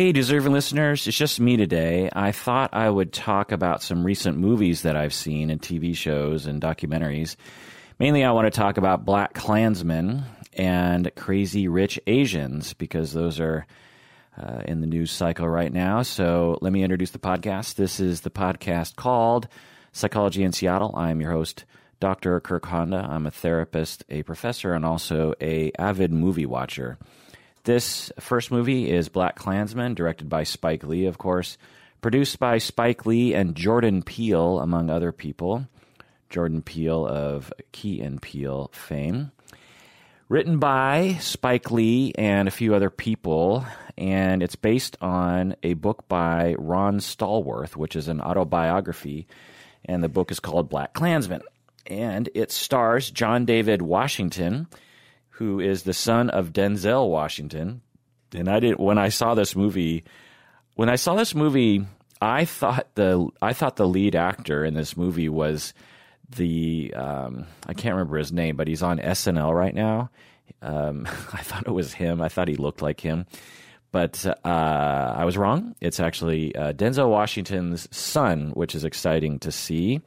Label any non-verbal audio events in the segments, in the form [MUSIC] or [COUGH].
Hey, deserving listeners, it's just me today. I thought I would talk about some recent movies that I've seen and TV shows and documentaries. Mainly, I want to talk about BlacKkKlansman and Crazy Rich Asians because those are uh, in the news cycle right now. So, let me introduce the podcast. This is the podcast called Psychology in Seattle. I'm your host, Dr. Kirk Honda. I'm a therapist, a professor, and also a avid movie watcher. This first movie is BlacKkKlansman, directed by Spike Lee, of course, produced by Spike Lee and Jordan Peele, among other people. Jordan Peele of Key and Peele fame. Written by Spike Lee and a few other people, and it's based on a book by Ron Stallworth, which is an autobiography, and the book is called Black Klansman. And it stars John David Washington, who is the son of Denzel Washington. And I didn't when I saw this movie when I saw this movie, I thought the I thought the lead actor in this movie was the um, I can't remember his name, but he's on SNL right now. Um, [LAUGHS] I thought it was him. I thought he looked like him, but uh, I was wrong. It's actually uh, Denzel Washington's son, which is exciting to see.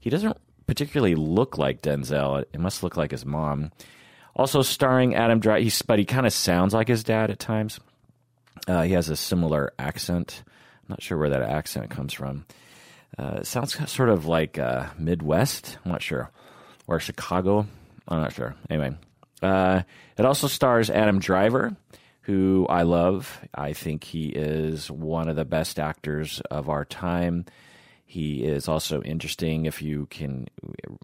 He doesn't particularly look like Denzel. It must look like his mom. Also starring Adam Driver, but he kind of sounds like his dad at times. Uh, he has a similar accent. I'm not sure where that accent comes from. Uh, it sounds sort of like uh, Midwest. I'm not sure. Or Chicago. I'm not sure. Anyway, uh, it also stars Adam Driver, who I love. I think he is one of the best actors of our time. He is also interesting if you can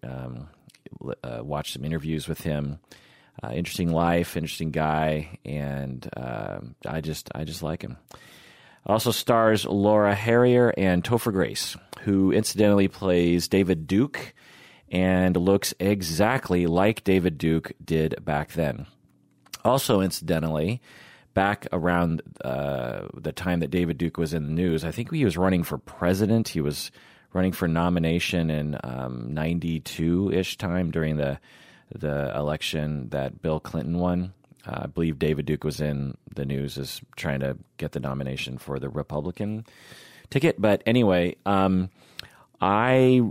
um, uh, watch some interviews with him uh, interesting life, interesting guy, and uh, I just I just like him. Also stars Laura Harrier and Topher Grace, who incidentally plays David Duke and looks exactly like David Duke did back then. Also, incidentally, back around uh, the time that David Duke was in the news, I think he was running for president. He was running for nomination in um, 92 ish time during the the election that Bill Clinton won. Uh, I believe David Duke was in the news as trying to get the nomination for the Republican ticket. But anyway, um, I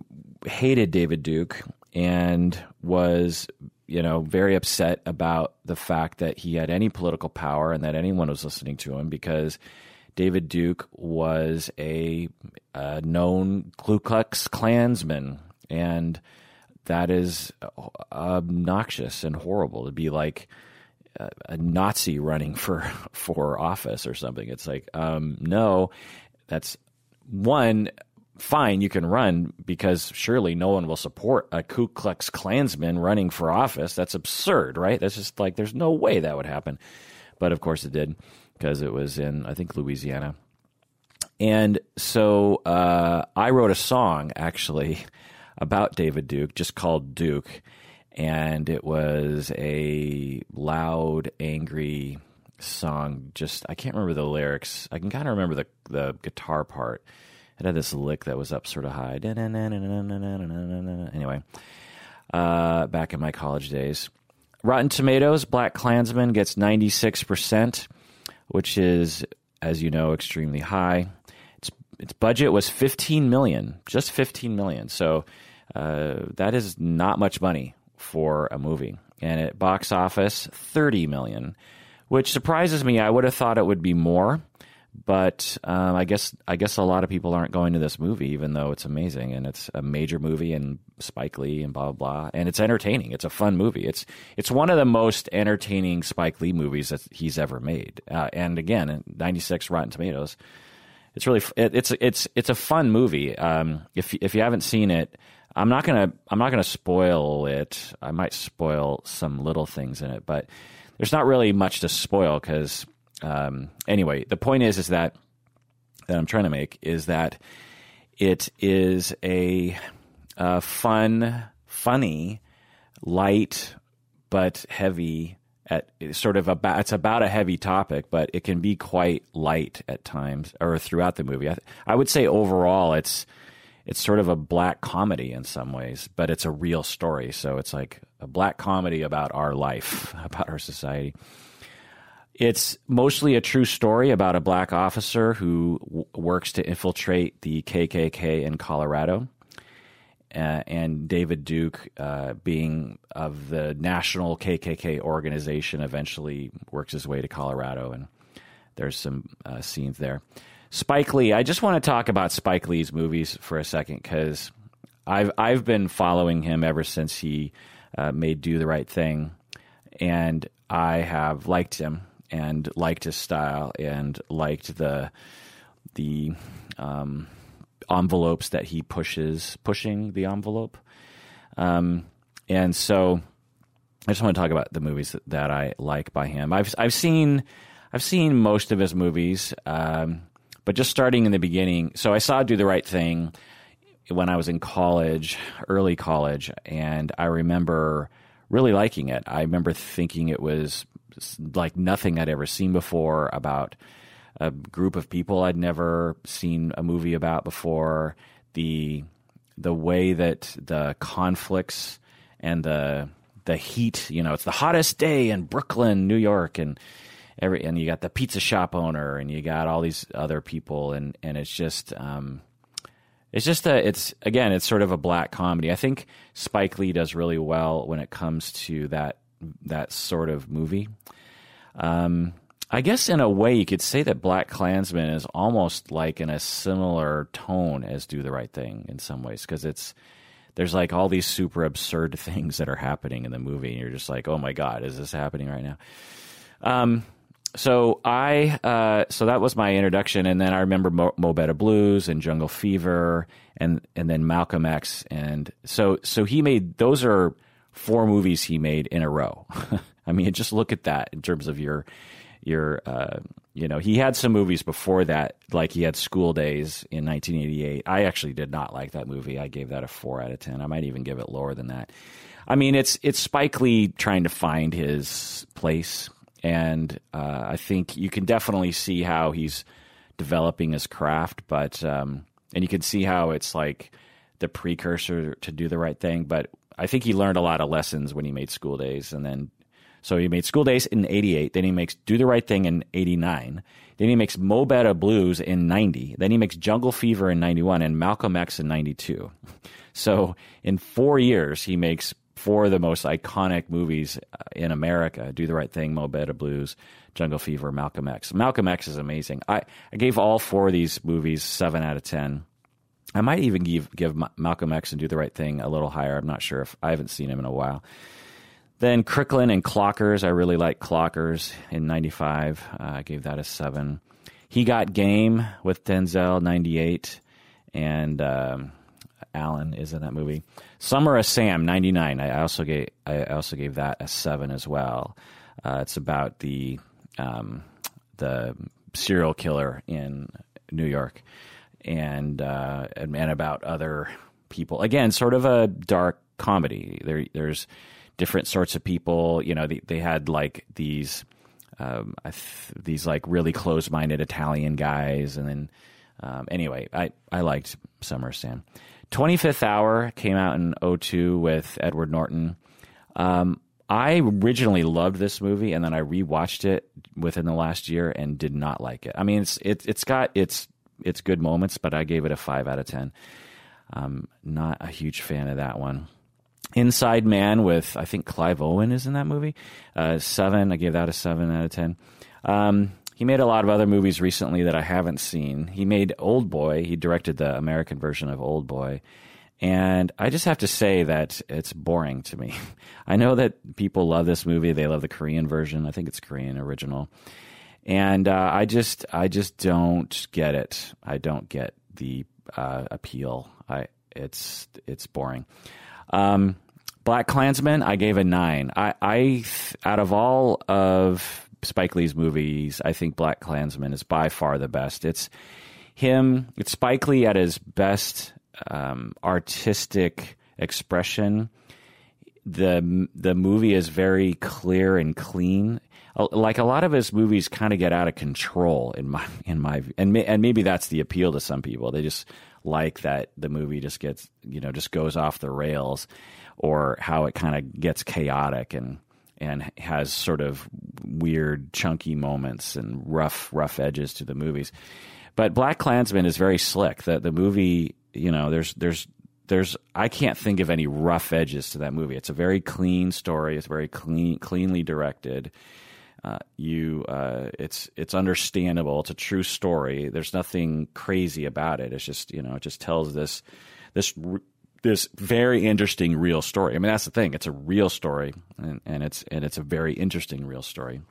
hated David Duke and was, you know, very upset about the fact that he had any political power and that anyone was listening to him because David Duke was a, a known Ku Klux Klansman and that is obnoxious and horrible to be like a, a Nazi running [LAUGHS] for for office or something. It's like, um, no, that's one fine. You can run because surely no one will support a Ku Klux Klansman running for office. That's absurd, right? That's just like there's no way that would happen. But of course it did because it was in I think Louisiana. And so uh, I wrote a song actually about David Duke, just called Duke, and it was a loud, angry song. Just I can't remember the lyrics. I can kind of remember the the guitar part. It had this lick that was up sort of high. Anyway, uh, back in my college days. Rotten Tomatoes, BlacKkKlansman gets 96%, which is, as you know, extremely high. Its, its budget was 15 million, just 15 million. So uh, that is not much money for a movie. And at box office, 30 million, which surprises me. I would have thought it would be more, but um, I guess I guess a lot of people aren't going to this movie, even though it's amazing and it's a major movie and Spike Lee and blah blah blah, and it's entertaining. It's a fun movie. It's it's one of the most entertaining Spike Lee movies that he's ever made. Uh, and again, 96 Rotten Tomatoes. It's really it, it's it's it's a fun movie. Um, if if you haven't seen it, I'm not gonna I'm not gonna spoil it. I might spoil some little things in it, but there's not really much to spoil because um, anyway, the point is is that that I'm trying to make is that it is a, a fun, funny, light but heavy at sort of about it's about a heavy topic, but it can be quite light at times or throughout the movie. I, I would say overall it's it's sort of a black comedy in some ways, but it's a real story. So it's like a black comedy about our life, [LAUGHS] about our society. It's mostly a true story about a black officer who w- works to infiltrate the KKK in Colorado. Uh, and David Duke, uh, being of the national KKK organization, eventually works his way to Colorado, and there's some uh, scenes there. Spike Lee, I just want to talk about Spike Lee's movies for a second because I've I've been following him ever since he uh, made Do the Right Thing, and I have liked him and liked his style and liked the the um, envelopes that he pushes, pushing the envelope. Um, and so I just want to talk about the movies that, that, I like by him. I've I've seen I've seen most of his movies, um, but just starting in the beginning. So I saw Do the Right Thing when I was in college, early college, and I remember really liking it. I remember thinking it was like nothing I'd ever seen before about a group of people I'd never seen a movie about before. The the way that the conflicts and the the heat, you know, it's the hottest day in Brooklyn, New York, and every and you got the pizza shop owner and you got all these other people, and and it's just. Um, it's just a, it's again, it's sort of a black comedy. I think Spike Lee does really well when it comes to that that sort of movie. Um, I guess in a way you could say that BlacKkKlansman is almost like in a similar tone as Do the Right Thing in some ways because it's there's like all these super absurd [LAUGHS] things that are happening in the movie and you're just like, oh my god, is this happening right now? Um, so I uh, so that was my introduction, and then I remember Mo, Mo Blues and Jungle Fever, and and then Malcolm X, and so so he made those are four movies he made in a row. [LAUGHS] I mean, just look at that in terms of your your uh, you know he had some movies before that like he had school days in 1988 i actually did not like that movie. I gave that a 4 out of 10 i might even give it lower than that. I mean it's it's spike lee trying to find his place and uh, i think you can definitely see how he's developing his craft but um, and you can see how it's like the precursor to do the right thing but i think he learned a lot of lessons when he made school days and then so he made School Days in 88. Then he makes Do the Right Thing in 89. Then he makes Mo Better Blues in 90. Then he makes Jungle Fever in 91 and Malcolm X in 92. [LAUGHS] So in four years, he makes four of the most iconic movies uh, in America Do the Right Thing, Mo Better Blues, Jungle Fever, Malcolm X. Malcolm X is amazing. I, I gave all four of these movies 7 out of 10. I might even give, give Malcolm X and Do the Right Thing a little higher. I'm not sure if I haven't seen him in a while. Then Crooklyn and Clockers. I really like Clockers in 95. Uh, I gave that a 7. He Got Game with Denzel, 98. And um, Allen is in that movie. Summer of Sam, 99. I also gave, I also gave that a 7 as well. Uh, it's about the, um, the serial killer in New York and, uh, and, about other people. Again, sort of a dark comedy. There, there's different sorts of people. You know, they, they had like these um, these like really close minded Italian guys, and then um, anyway, I I liked Summer of Sam. Twenty Fifth Hour came out in 02 with Edward Norton. Um, I originally loved this movie, and then I rewatched it within the last year and did not like it. I mean, it's it, it's got its its good moments, but I gave it a five out of ten. I'm not a huge fan of that one. Inside Man with I think Clive Owen is in that movie. Uh, seven. I gave that a seven out of ten. Um, he made a lot of other movies recently that I haven't seen. He made Old Boy. He directed the American version of Old Boy. And I just have to say that it's boring to me. [LAUGHS] I know that people love this movie. They love the Korean version. I think it's Korean original. And uh, I just I just don't get it. I don't get the uh, appeal. I it's it's boring. Um, BlacKkKlansman, I gave a nine. I, I, out of all of Spike Lee's movies, I think BlacKkKlansman is by far the best. It's him. It's Spike Lee at his best um, artistic expression. the The movie is very clear and clean. Like a lot of his movies, kind of get out of control in my in my and and maybe that's the appeal to some people. They just like that the movie just gets you know just goes off the rails or how it kind of gets chaotic and and has sort of weird, chunky moments and rough, rough edges to the movies. But BlacKkKlansman is very slick. The the movie, you know, there's there's there's I can't think of any rough edges to that movie. It's a very clean story. It's very clean, cleanly directed. Uh, you, uh, it's it's understandable. It's a true story. There's nothing crazy about it. It's just you know, it just tells this this this very interesting real story. I mean, that's the thing. It's a real story, and, and it's and it's a very interesting real story.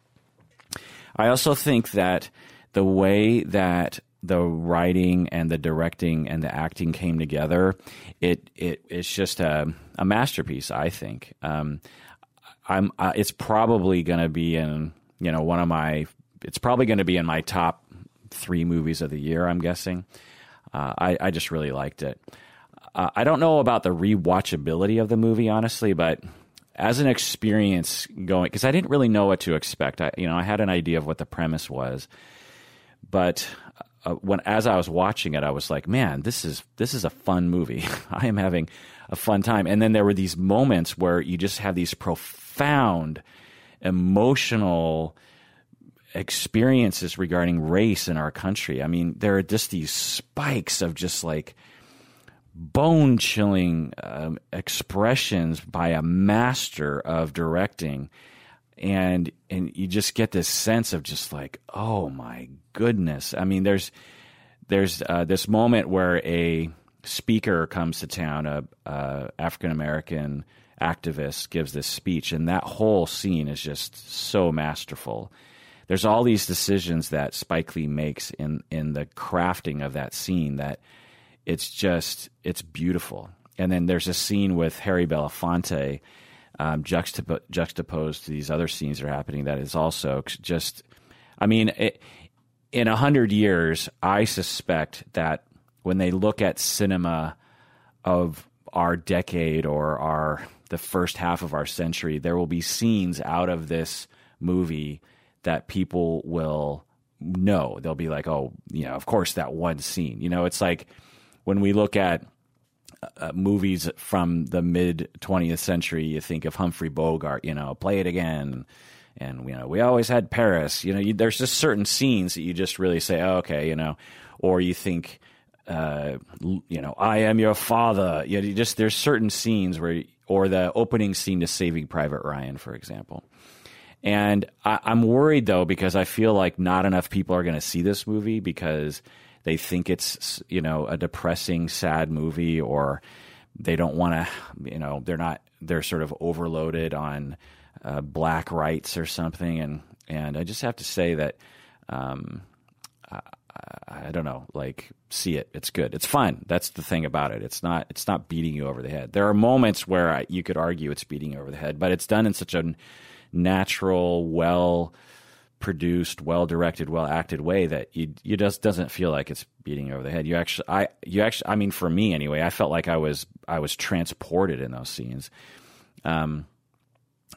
I also think that the way that the writing and the directing and the acting came together, it it it's just a, a masterpiece. I think. Um, I'm. Uh, it's probably going to be in you know one of my. It's probably going to be in my top three movies of the year. I'm guessing. Uh, I I just really liked it. Uh, I don't know about the rewatchability of the movie, honestly, but as an experience going, because I didn't really know what to expect. I, you know, I had an idea of what the premise was, but uh, when as I was watching it, I was like, man, this is this is a fun movie. [LAUGHS] I am having a fun time. And then there were these moments where you just have these profound emotional experiences regarding race in our country. I mean, there are just these spikes of just like bone chilling um, expressions by a master of directing. And and you just get this sense of just like oh my goodness. I mean there's there's uh, this moment where a speaker comes to town a, a african american activist gives this speech and that whole scene is just so masterful. There's all these decisions that spike lee makes in in the crafting of that scene that it's just it's beautiful. And then there's a scene with harry belafonte um, juxtap- juxtaposed to these other scenes that are happening that is also just i mean it, in a hundred years i suspect that when they look at cinema of our decade or our the first half of our century there will be scenes out of this movie that people will know. They'll be like oh you know of course that one scene. You know it's like when we look at uh, movies from the mid 20th century, you think of Humphrey Bogart, you know, play it again. And, you know, we always had Paris. You know, you, there's just certain scenes that you just really say, oh, okay, you know, or you think, uh, you know, I am your father. You, know, you just, there's certain scenes where, or the opening scene to Saving Private Ryan, for example. And I, I'm worried though, because I feel like not enough people are going to see this movie because they think it's you know a depressing, sad movie, or they don't want to, you know, they're not they're sort of overloaded on uh, black rights or something, and and I just have to say that. Um, I, I don't know, like see it. It's good. It's fun. That's the thing about it. It's not. It's not beating you over the head. There are moments where I, you could argue it's beating you over the head, but it's done in such a natural, well produced, well directed, well acted way that you you just doesn't feel like it's beating you over the head. You actually, I you actually, I mean, for me anyway, I felt like I was I was transported in those scenes. Um,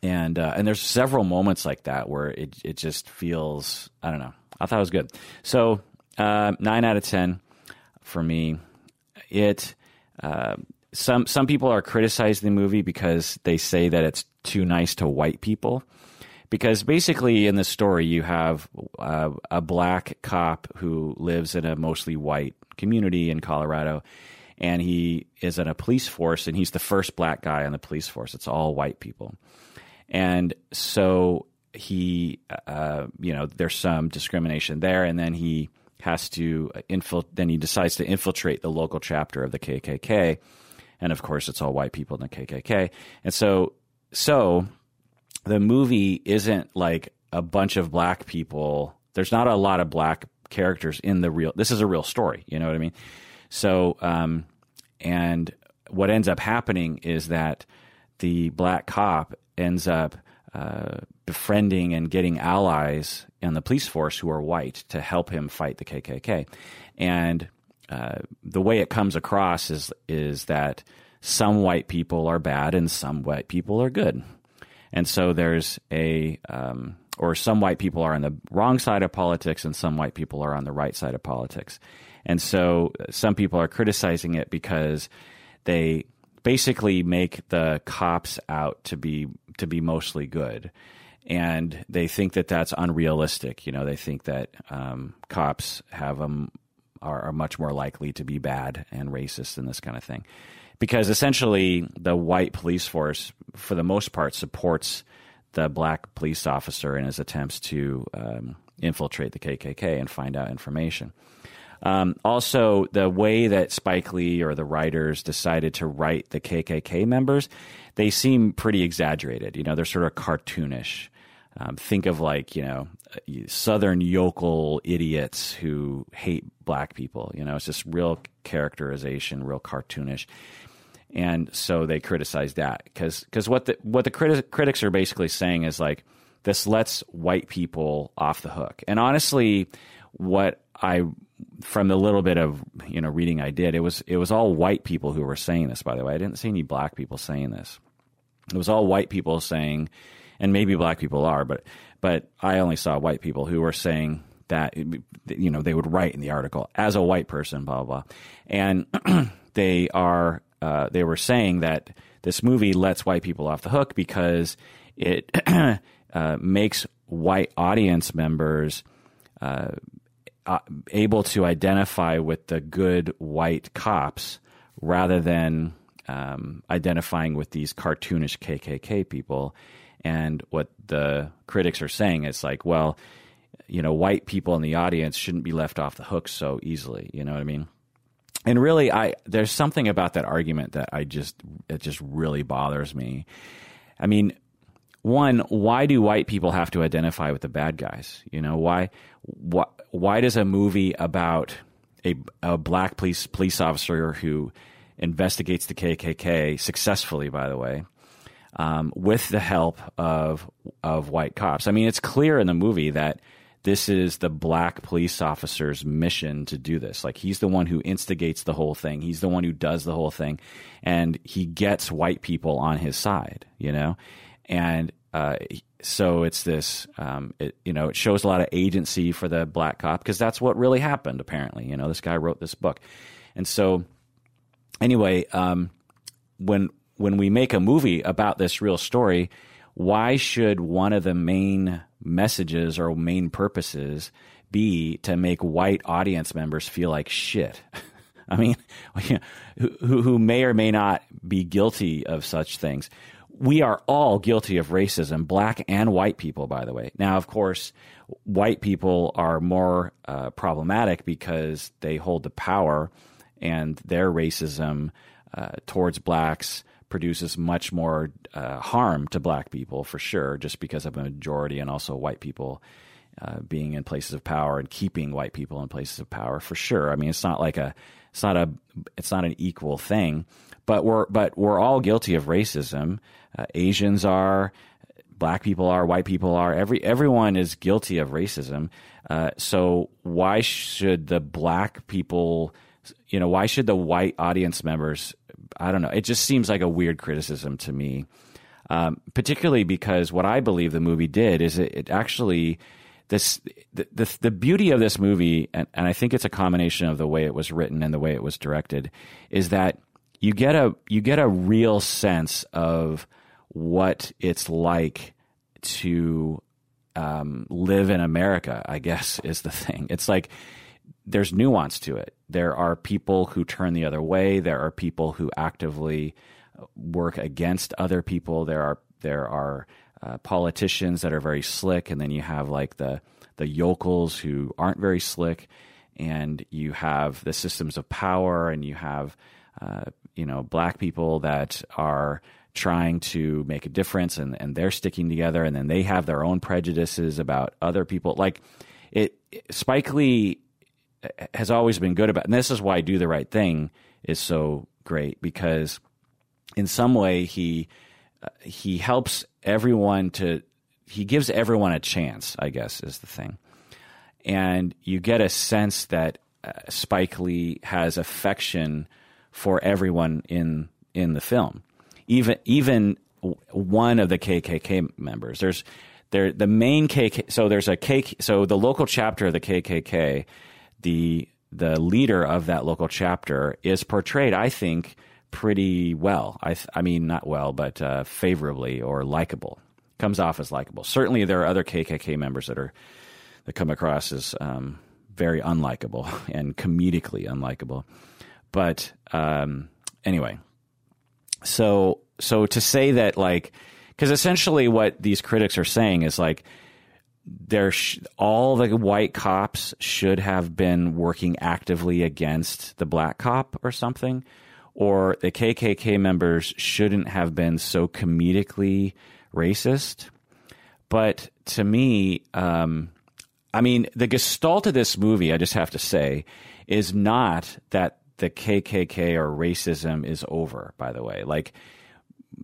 and uh, and there's several moments like that where it it just feels I don't know. I thought it was good. So uh, nine out of ten for me. It. Uh, some some people are criticizing the movie because they say that it's too nice to white people because basically in the story you have uh, a black cop who lives in a mostly white community in Colorado, and he is in a police force, and he's the first black guy on the police force. It's all white people, and so he, uh, you know, there's some discrimination there, and then he has to infil- then he decides to infiltrate the local chapter of the KKK, and of course it's all white people in the KKK, and so so the movie isn't like a bunch of black people. There's not a lot of black characters in the real. This is a real story. You know what I mean? So, um, and what ends up happening is that the black cop ends up uh, befriending and getting allies in the police force who are white to help him fight the KKK. And uh, the way it comes across is is that some white people are bad and some white people are good. And so there's a, um, or some white people are on the wrong side of politics and some white people are on the right side of politics. And so some people are criticizing it because they basically make the cops out to be to be mostly good. and they think that that's unrealistic. You know, they think that um, cops have them are, are much more likely to be bad and racist and this kind of thing, because essentially the white police force, for the most part, supports the black police officer in his attempts to um, infiltrate the KKK and find out information. Um, also, the way that Spike Lee or the writers decided to write the KKK members, they seem pretty exaggerated. You know, they're sort of cartoonish. Um, think of like you know southern yokel idiots who hate black people. You know, it's just real characterization, real cartoonish. And so they criticize that because because what the what the criti- critics are basically saying is like this lets white people off the hook. And honestly, what I from the little bit of you know reading I did, it was it was all white people who were saying this. By the way, I didn't see any black people saying this. It was all white people saying, and maybe black people are, but but I only saw white people who were saying that you know they would write in the article as a white person, blah blah, blah. and [CLEARS THROAT] they are uh, they were saying that this movie lets white people off the hook because it [CLEARS THROAT] uh, makes white audience members uh, uh, able to identify with the good white cops rather than um, identifying with these cartoonish KKK people. And what the critics are saying is like, well, you know, white people in the audience shouldn't be left off the hook so easily. You know what I mean? And really, I there's something about that argument that I just it just really bothers me. I mean, one, why do white people have to identify with the bad guys? You know, why why, why does a movie about a, a black police police officer who investigates the KKK successfully, by the way, um, with the help of of white cops? I mean, it's clear in the movie that this is the black police officer's mission to do this. Like he's the one who instigates the whole thing. He's the one who does the whole thing, and he gets white people on his side. You know, and uh, so it's this, um, it, you know, it shows a lot of agency for the black cop because that's what really happened. Apparently, you know, this guy wrote this book, and so anyway, um, when when we make a movie about this real story, why should one of the main messages or main purposes be to make white audience members feel like shit? [LAUGHS] I mean, [LAUGHS] who, who may or may not be guilty of such things we are all guilty of racism, black and white people, by the way. Now, of course, white people are more uh, problematic because they hold the power, and their racism uh, towards blacks produces much more uh, harm to black people for sure, just because of a majority and also white people. Uh, being in places of power and keeping white people in places of power for sure. I mean, it's not like a, it's not a, it's not an equal thing, but we're, but we're all guilty of racism uh, Asians are, black people are, white people are. Every everyone is guilty of racism. Uh, so why should the black people, you know, why should the white audience members? I don't know. It just seems like a weird criticism to me, um, particularly because what I believe the movie did is it, it actually this the, the, the beauty of this movie, and, and I think it's a combination of the way it was written and the way it was directed, is that you get a you get a real sense of what it's like to um, live in America, I guess, is the thing. It's like there's nuance to it. There are people who turn the other way. There are people who actively work against other people. There are there are uh, politicians that are very slick, and then you have like the the yokels who aren't very slick, and you have the systems of power, and you have uh, you know black people that are trying to make a difference and, and they're sticking together and then they have their own prejudices about other people like it spike lee has always been good about and this is why do the right thing is so great because in some way he uh, he helps everyone to he gives everyone a chance i guess is the thing and you get a sense that uh, spike lee has affection for everyone in in the film even even one of the KKK members. There's there the main KK. So there's a KK. So the local chapter of the KKK, the the leader of that local chapter is portrayed, I think, pretty well. I I mean not well, but uh, favorably or likable comes off as likable. Certainly, there are other KKK members that are that come across as um, very unlikable [LAUGHS] and comedically unlikable. But um, anyway, so so to say that like because essentially what these critics are saying is like there sh- all the white cops should have been working actively against the black cop or something or the KKK members shouldn't have been so comedically racist. But to me um, I mean the gestalt of this movie I just have to say is not that the KKK or racism is over by the way. Like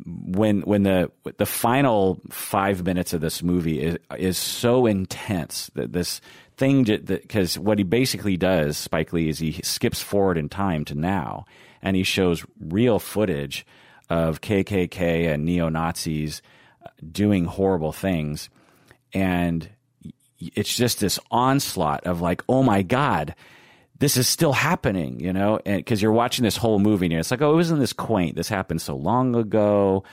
when when the the final five minutes of this movie is is so intense that this thing because what he basically does, Spike Lee, is he skips forward in time to now, and he shows real footage of KKK and neo Nazis uh, doing horrible things, and it's just this onslaught of like, oh my god, this is still happening, you know, because you're watching this whole movie and it's like, oh, isn't this quaint? This happened so long ago.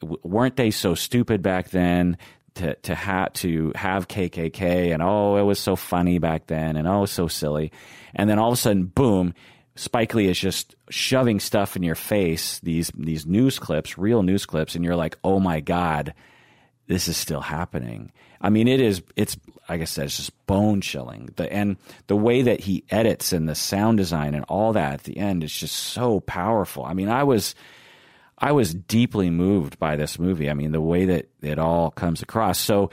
W- weren't they so stupid back then to to have to have KKK and oh, it was so funny back then and oh, so silly, and then all of a sudden, boom. Spike Lee is just shoving stuff in your face, these these news clips, real news clips, and you're like, oh my god, this is still happening. I mean, it is. It's like I said, it's just bone chilling. The and the way that he edits and the sound design and all that at the end is just so powerful. I mean, I was I was deeply moved by this movie. I mean, the way that it all comes across. So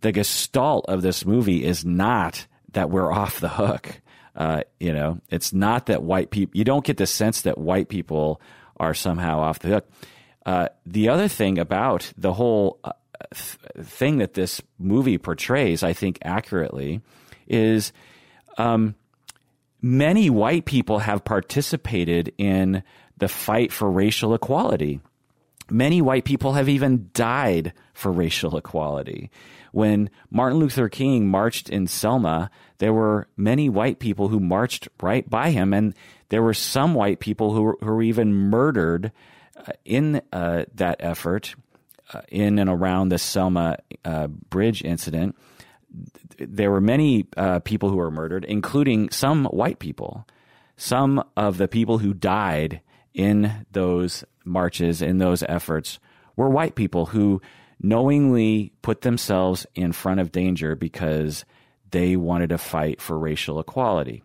the gestalt of this movie is not that we're off the hook. Uh, you know, it's not that white people. You don't get the sense that white people are somehow off the hook. Uh, the other thing about the whole uh, thing that this movie portrays, I think accurately, is um, many white people have participated in the fight for racial equality. Many white people have even died for racial equality. When Martin Luther King marched in Selma, there were many white people who marched right by him, and there were some white people who were, who were even murdered uh, in uh, that effort in and around the Selma uh, bridge incident, there were many uh, people who were murdered, including some white people. Some of the people who died in those marches, in those efforts, were white people who knowingly put themselves in front of danger because they wanted to fight for racial equality.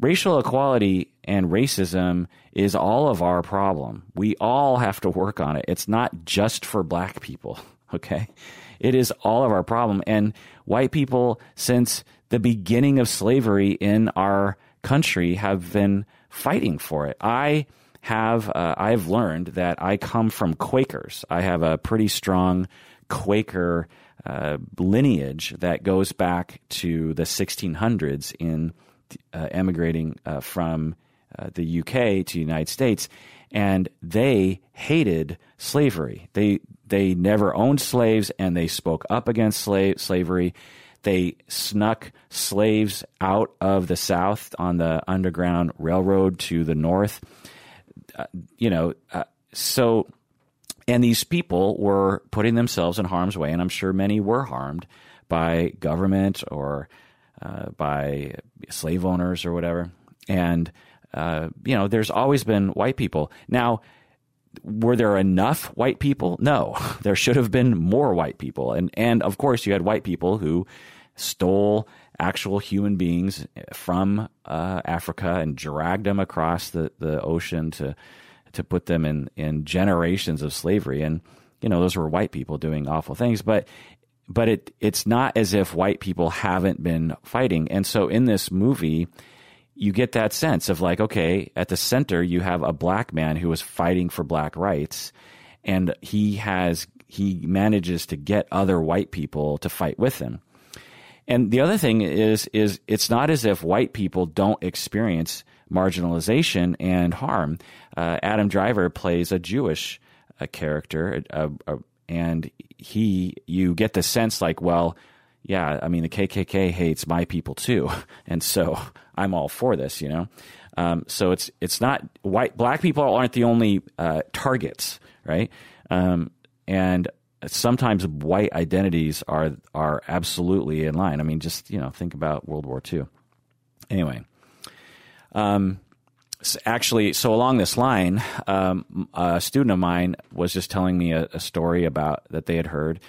Racial equality and racism is all of our problem. We all have to work on it. It's not just for black people, [LAUGHS] okay? It is all of our problem. And white people, since the beginning of slavery in our country, have been fighting for it. I have uh, I've learned that I come from Quakers. I have a pretty strong Quaker uh, lineage that goes back to the 1600s in uh, emigrating uh, from uh, the UK to the United States, and they hated slavery. They they never owned slaves, and they spoke up against slave slavery. They snuck slaves out of the South on the Underground Railroad to the North. Uh, you know, uh, so and these people were putting themselves in harm's way, and I'm sure many were harmed by government or uh, by slave owners or whatever. And uh, you know, there's always been white people. Now, were there enough white people? No, [LAUGHS] there should have been more white people. And and of course, you had white people who stole actual human beings from uh, Africa and dragged them across the, the ocean to to put them in in generations of slavery. And you know, those were white people doing awful things. But but it it's not as if white people haven't been fighting. And so in this movie, you get that sense of like, okay, at the center you have a black man who is fighting for black rights, and he has he manages to get other white people to fight with him. And the other thing is is it's not as if white people don't experience marginalization and harm. Uh, Adam Driver plays a Jewish uh, character, a uh, and he you get the sense like, well, yeah, I mean the KKK hates my people too, [LAUGHS] and so I'm all for this, you know. Um, so it's it's not white black people aren't the only uh, targets, right? Um, and sometimes white identities are are absolutely in line. I mean, just you know, think about World War II. Anyway, um, actually, so along this line, um, a student of mine was just telling me a, a story about that they had heard.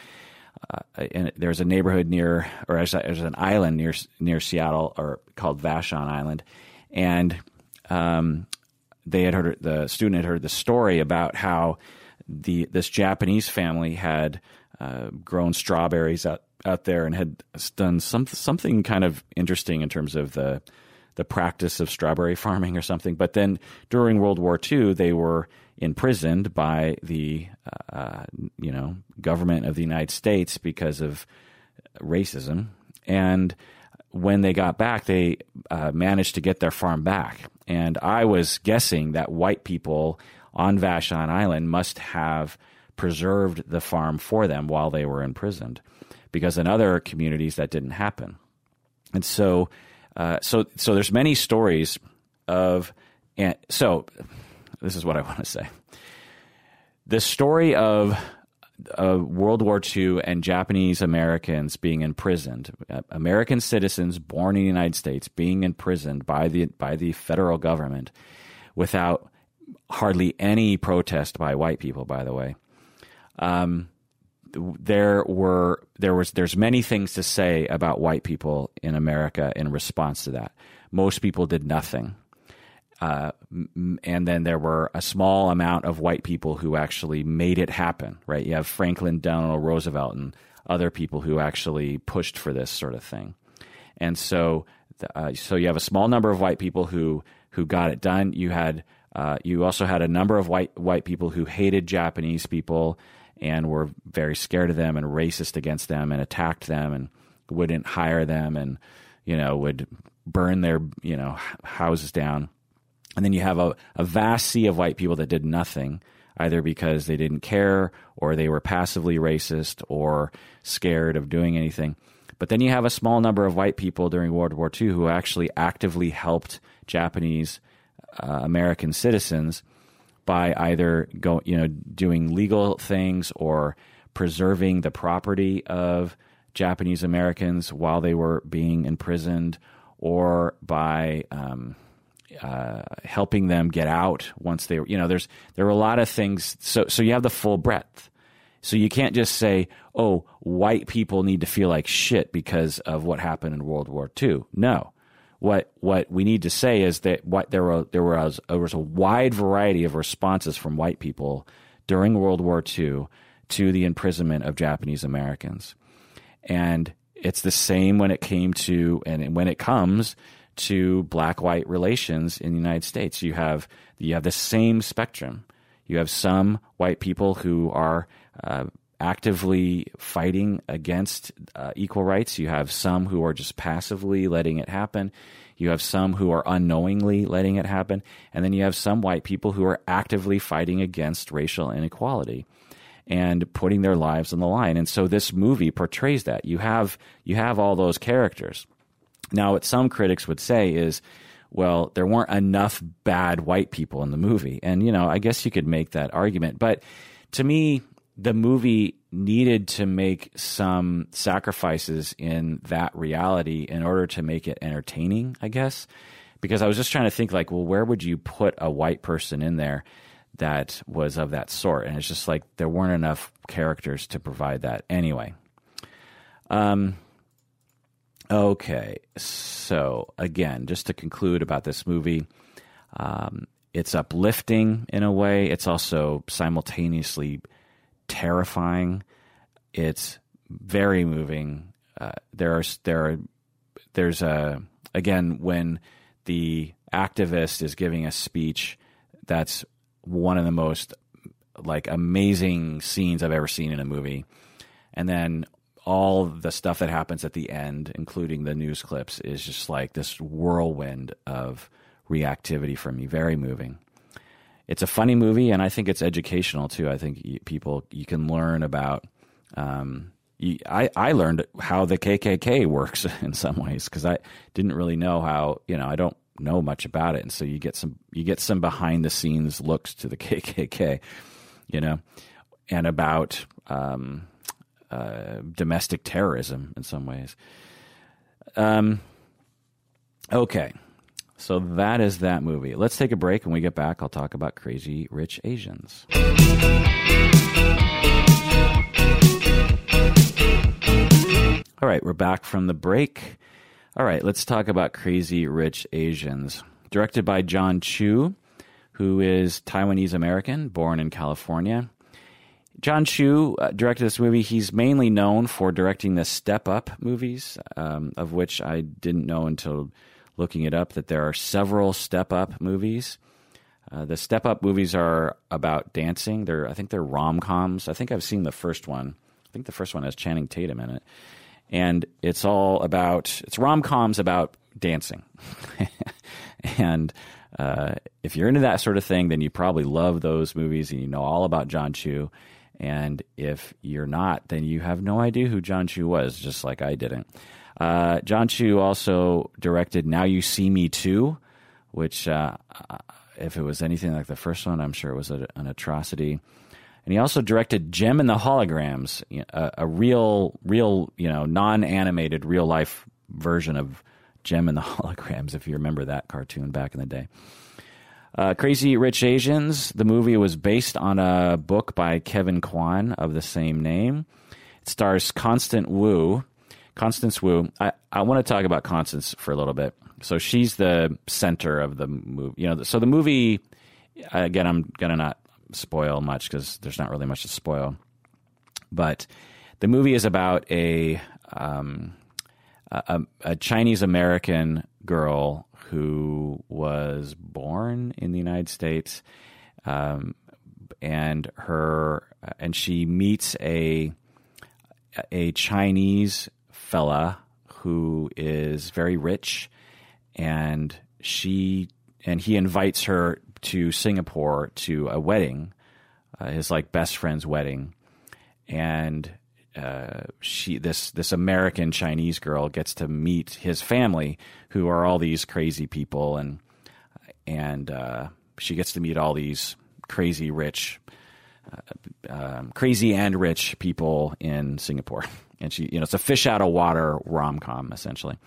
Uh, and there's a neighborhood near, or there's, there's, an island near near Seattle, or called Vashon Island, and um, they had heard the student had heard the story about how the this Japanese family had uh, grown strawberries out out there and had done some something kind of interesting in terms of the the practice of strawberry farming or something. But then during World War II, they were imprisoned by the uh, you know government of the United States because of racism. And when they got back, they uh, managed to get their farm back. And I was guessing that white people on Vashon Island must have preserved the farm for them while they were imprisoned, because in other communities that didn't happen. And so uh, so so there's many stories of and so this is what I [LAUGHS] want to say. The story of World War II and Japanese Americans being imprisoned, uh, American citizens born in the United States being imprisoned by the by the federal government without hardly any protest by white people. By the way, um, there were there was there's many things to say about white people in America in response to that. Most people did nothing. Uh, and then there were a small amount of white people who actually made it happen, right? You have Franklin Delano Roosevelt and other people who actually pushed for this sort of thing. And so, uh, so you have a small number of white people who who got it done. You had uh, you also had a number of white white people who hated Japanese people and were very scared of them and racist against them and attacked them and wouldn't hire them and you know would burn their you know houses down. And then you have a, a vast sea of white people that did nothing either because they didn't care or they were passively racist or scared of doing anything. But then you have a small number of white people during World War II who actually actively helped Japanese uh, American citizens by either go, you know, doing legal things or preserving the property of Japanese Americans while they were being imprisoned, or by um, uh, helping them get out once they were. You know, there's there are a lot of things. So so you have the full breadth. So you can't just say, "Oh, white people need to feel like shit because of what happened in World War II." No, what what we need to say is that what there were there was there was a wide variety of responses from white people during World War II to the imprisonment of Japanese Americans, and it's the same when it came to and when it comes to black white relations in the United States. You have you have the same spectrum. You have some white people who are uh, actively fighting against uh, equal rights. You have some who are just passively letting it happen. You have some who are unknowingly letting it happen. And then you have some white people who are actively fighting against racial inequality and putting their lives on the line. And so this movie portrays that. You have you have all those characters. Now, what some critics would say is, well, there weren't enough bad white people in the movie. And, you know, I guess you could make that argument. But to me, the movie needed to make some sacrifices in that reality in order to make it entertaining, I guess. Because I was just trying to think, like, well, where would you put a white person in there that was of that sort? And it's just like there weren't enough characters to provide that. Anyway. Um, okay. So, again, just to conclude about this movie, um, it's uplifting in a way, it's also simultaneously terrifying. It's very moving. Uh, there are there are there's a again when the activist is giving a speech that's one of the most like amazing scenes I've ever seen in a movie. And then all the stuff that happens at the end, including the news clips, is just like this whirlwind of reactivity for me. Very moving it's a funny movie, and I think it's educational too. I think people you can learn about. Um, you, I I learned how the KKK works [LAUGHS] in some ways because I didn't really know how you know I don't know much about it, and so you get some you get some behind the scenes looks to the [LAUGHS] KKK, you know, and about um, uh, domestic terrorism in some ways. Um, okay, so that is that movie. Let's take a break. When we get back, I'll talk about Crazy Rich Asians. All right, we're back from the break. All right, let's talk about Crazy Rich Asians. Directed by Jon Chu, who is Taiwanese American, born in California. Jon Chu uh, directed this movie. He's mainly known for directing the Step Up movies, um, of which I didn't know until looking it up that there are several Step Up movies. Uh, the Step Up movies are about dancing. They're I think they're rom coms. I think I've seen the first one. I think the first one has Channing Tatum in it and it's all about it's rom coms about dancing, [LAUGHS] and uh, if you're into that sort of thing, then you probably love those movies and you know all about Jon Chu. And if you're not, then you have no idea who Jon Chu was, just like I didn't. Uh, Jon Chu also directed Now You See Me Too, which, uh, if it was anything like the first one, I'm sure it was a, an atrocity and he also directed Jem and the Holograms, a, a real, real, you know, non-animated, real life version of Jem and the [LAUGHS] Holograms. If you remember that cartoon back in the day. Uh, Crazy Rich Asians. The movie was based on a book by Kevin Kwan of the same name. It stars Constance Wu. Constance Wu. I, I want to talk about Constance for a little bit. So she's the center of the movie. You know, so the movie. Again, I'm gonna not spoil much because there's not really much to spoil. But the movie is about a um, a, a Chinese American girl who was born in the United States, um, and her and she meets a a Chinese fella who is very rich, and she and he invites her to Singapore to a wedding, uh, his like best friend's wedding, and uh, she this this American Chinese girl gets to meet his family, who are all these crazy people, and and uh, she gets to meet all these crazy rich, uh, um, crazy and rich people in Singapore, [LAUGHS] and she you know it's a fish out of water rom com essentially.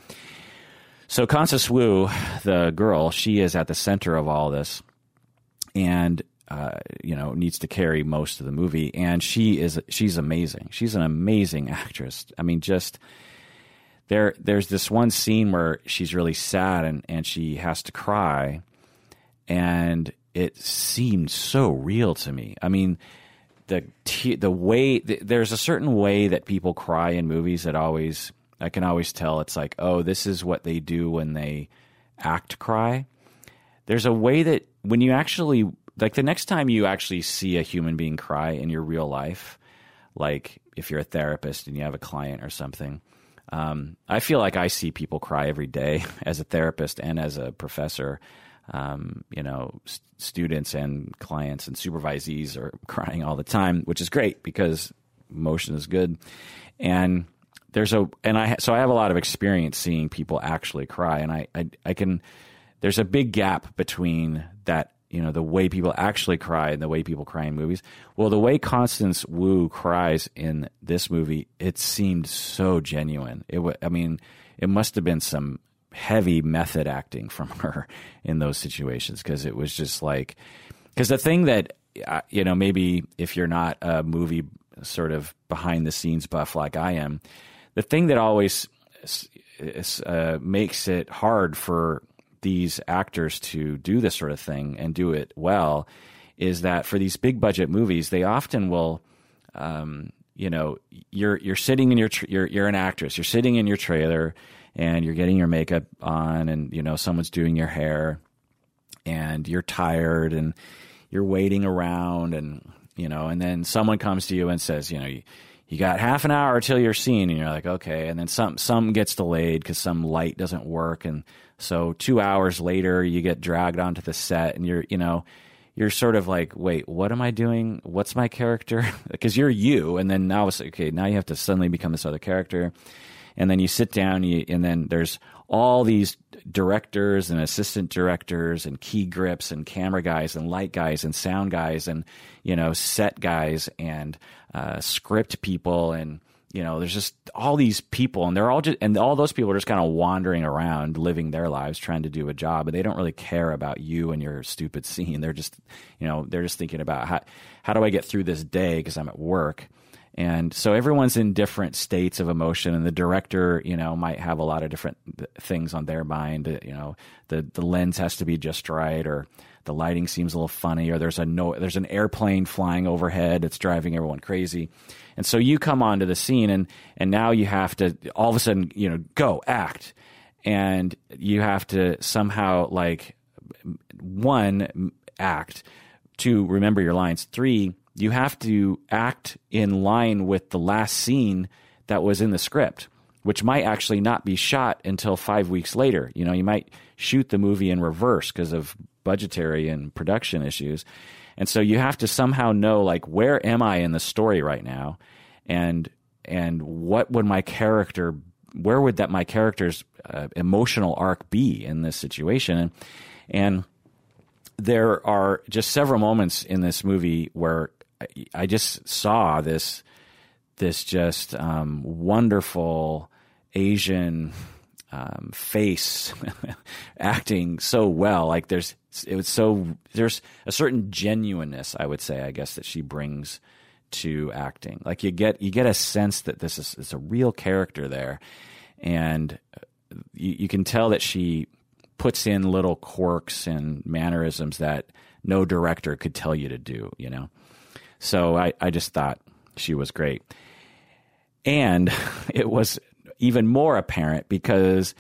So Constance Wu, the girl, she is at the center of all this and uh, you know needs to carry most of the movie. And she is she's amazing. She's an amazing actress. I mean, just there. There's this one scene where she's really sad and and she has to cry, and it seemed so real to me. I mean. The, t- the way th- there's a certain way that people cry in movies that always I can always tell it's like oh this is what they do when they act cry there's a way that when you actually like the next time you actually see a human being cry in your real life, like if you're a therapist and you have a client or something, um, I feel like I see people cry every day [LAUGHS] as a therapist and as a professor. Um, you know, st- students and clients and supervisees are [LAUGHS] crying all the time, which is great because motion is good. And there's a, and I, so I have a lot of experience seeing people actually cry, and I, I, I can there's a big gap between that you know the way people actually cry and the way people cry in movies. Well, the way Constance Wu cries in this movie, it seemed so genuine. It, was, I mean, it must have been some heavy method acting from [LAUGHS] her in those situations because it was just like because the thing that uh, you know maybe if you're not a movie sort of behind the scenes buff like I am, the thing that always uh, makes it hard for these actors to do this sort of thing and do it well is that for these big budget movies, they often will, um, you know, you're you're sitting in your tra- you're you're an actress, you're sitting in your trailer and you're getting your makeup on, and you know someone's doing your hair, and you're tired and you're waiting around, and you know, and then someone comes to you and says, you know. You, you got half an hour till you're seen, and you're like, okay. And then some some gets delayed because some light doesn't work, and so two hours later, you get dragged onto the set, and you're you know you're sort of like, wait, what am I doing? What's my character? [LAUGHS] Because you're you, and then now it's okay. Now you have to suddenly become this other character, and then you sit down, you, and then there's all these directors and assistant directors and key grips and camera guys and light guys and sound guys and you know set guys and uh, script people and you know there's just all these people and they're all just and all those people are just kind of wandering around living their lives trying to do a job and they don't really care about you and your stupid [LAUGHS] scene. They're just you know they're just thinking about how how do i get through this day because i'm at work and so everyone's in different states of emotion and the director you know might have a lot of different things on their mind uh, you know the the lens has to be just right or the lighting seems a little funny or there's a no there's an airplane flying overhead it's driving everyone crazy. And so you come onto the scene and and now you have to all of a sudden you know go act. And you have to somehow like one act. To remember your lines. Three you have to act in line with the last scene that was in the script, which might actually not be shot until five weeks later. You know, you might shoot the movie in reverse because of budgetary and production issues. And so you have to somehow know like where am I in the story right now and and what would my character where would that my character's uh, emotional arc be in this situation and and there are just several moments in this movie where I just saw this this just um, wonderful Asian um, face [LAUGHS] acting so well. Like there's it was so there's a certain genuineness I would say I guess that she brings to acting. Like you get you get a sense that this is, a real character there, and you, you can tell that she puts in little quirks and mannerisms that no director could tell you to do. You know. So I, I just thought she was great. And [LAUGHS] it was even more apparent because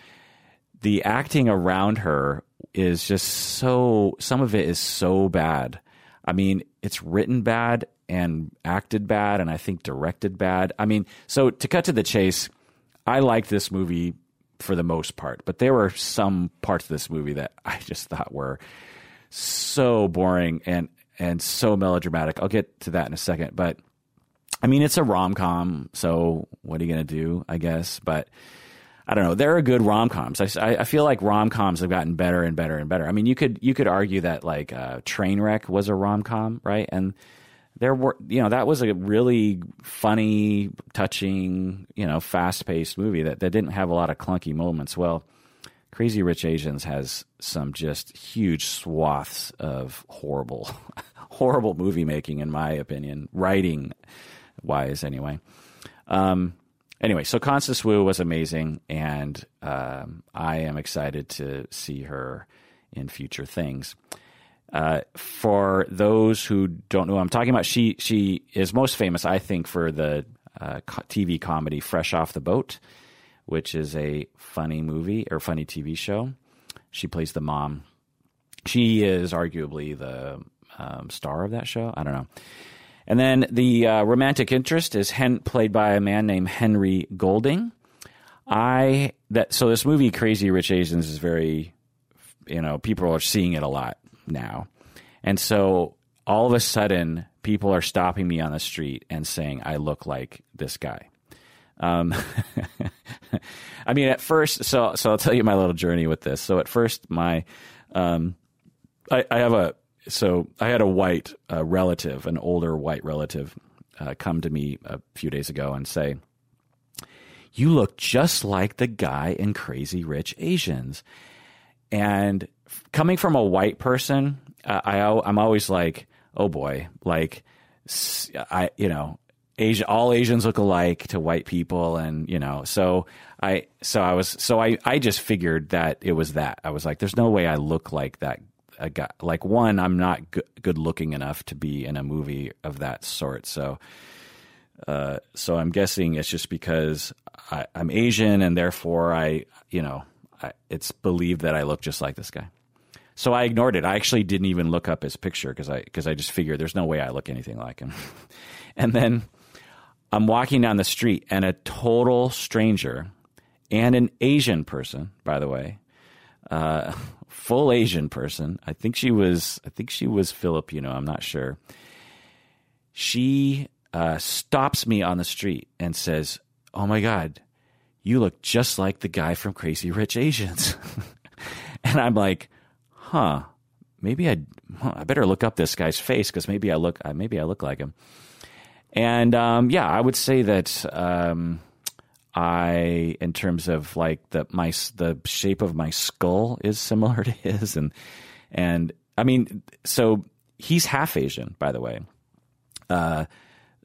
the acting around her is just so, some of it is so bad. I mean, it's written bad and acted bad, and I think directed bad. I mean, so to cut to the chase, I liked this movie for the most part, but there were some parts of this movie that I just thought were so boring and and so melodramatic. I'll get to that in a second, but I mean, it's a rom com, so what are you going to do? I guess, but I don't know. There are good rom coms. I, I feel like rom coms have gotten better and better and better. I mean, you could you could argue that like uh, Trainwreck was a rom com, right? And there were you know that was a really funny, touching, you know, fast paced movie that that didn't have a lot of clunky moments. Well. Crazy Rich Asians has some just huge swaths of horrible [LAUGHS] horrible movie making, in my opinion, writing wise, anyway. Um, anyway, so Constance Wu was amazing, and um, I am excited to see her in future things. Uh, for those who don't know, I'm talking about. She she is most famous, I think, for the uh, TV comedy "Fresh Off the Boat," which is a funny movie or funny TV show. She plays the mom. She is arguably the um, star of that show. I don't know. And then the uh, romantic interest is hen- played by a man named Henry Golding. I that so this movie Crazy Rich Asians is very, you know, people are seeing it a lot now, and so all of a sudden people are stopping me on the street and saying I look like this guy. Um, [LAUGHS] I mean, at first, so so I'll tell you my little journey with this. So at first, my um, I, I have a so I had a white uh, relative, an older white relative, uh, come to me a few days ago and say, "You look just like the guy in Crazy Rich Asians." And coming from a white person, uh, I I'm always like, "Oh boy!" Like, I you know, Asia, all Asians look alike to white people, and you know, so I so I was so I I just figured that it was that I was like, "There's no way I look like that a guy like one i'm not g- good looking enough to be in a movie of that sort. So uh, so i'm guessing it's just because I, am asian and therefore i you know I, it's believed that i look just like this guy. So i ignored it. I actually didn't even look up his picture because i because i just figured there's no way i look anything like him. [LAUGHS] And then i'm walking down the street and a total stranger and an asian person by the way uh, full Asian person. I think she was. I think she was Filipino. I'm not sure. She uh, stops me on the street and says, "Oh my God, you look just like the guy from Crazy Rich Asians. [LAUGHS] and I'm like, huh, maybe I, I better look up this guy's face because maybe I look, uh, maybe I look like him. And um, yeah, I would say that um, I, in terms of like the my the shape of my skull is similar [LAUGHS] to his, and and I mean, so he's half Asian, by the way. Uh,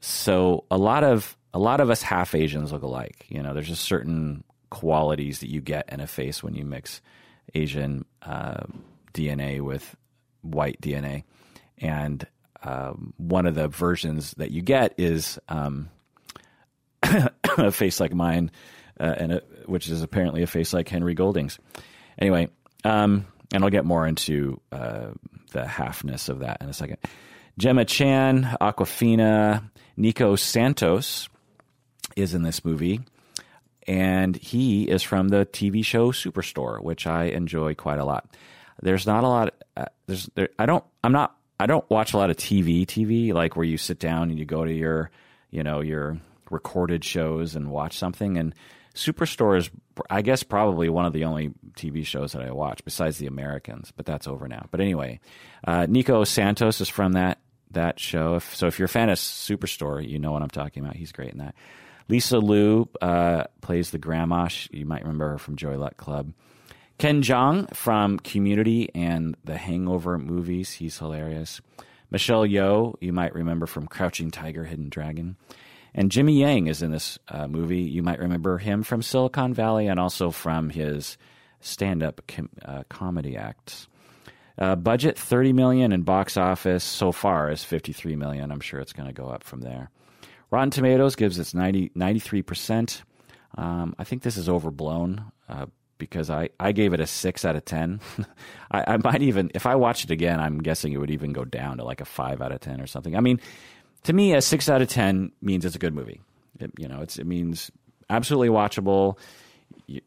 so a lot of a lot of us half Asians look alike. You know, there's just certain qualities that you get in a face when you mix Asian uh, DNA with white DNA, and um, one of the versions that you get is um, [CLEARS THROAT] [LAUGHS] a face like mine, uh, and a, which is apparently a face like Henry Golding's. Anyway, um, and I'll get more into uh, the halfness of that in a second. Gemma Chan, Awkwafina, Nico Santos is in this movie, and he is from the TV show Superstore, which I enjoy quite a lot. There's not a lot. Uh, there's there. I don't. I'm not. I don't watch a lot of TV. TV like where you sit down and you go to your, you know, your recorded shows and watch something. And Superstore is, I guess, probably one of the only TV shows that I watch besides The Americans, but that's over now. But anyway, uh, Nico Santos is from that that show. If, so if you're a fan of Superstore, you know what I'm talking about. He's great in that. Lisa Lu uh, plays the grandma. You might remember her from Joy Luck Club. Ken Jeong from Community and the Hangover movies. He's hilarious. Michelle Yeoh, you might remember from Crouching Tiger, Hidden Dragon. And Jimmy Yang is in this uh, movie. You might remember him from Silicon Valley and also from his stand-up com- uh, comedy acts. Uh, budget 30 million and box office so far is 53 million. I'm sure it's going to go up from there. Rotten Tomatoes gives its 90, 93%. Um, I think this is overblown uh, because I, I gave it a 6 out of 10. [LAUGHS] I, I might even, if I watch it again, I'm guessing it would even go down to like a 5 out of 10 or something. I mean, to me, a six out of ten means it's a good movie. It, you know, it means absolutely watchable.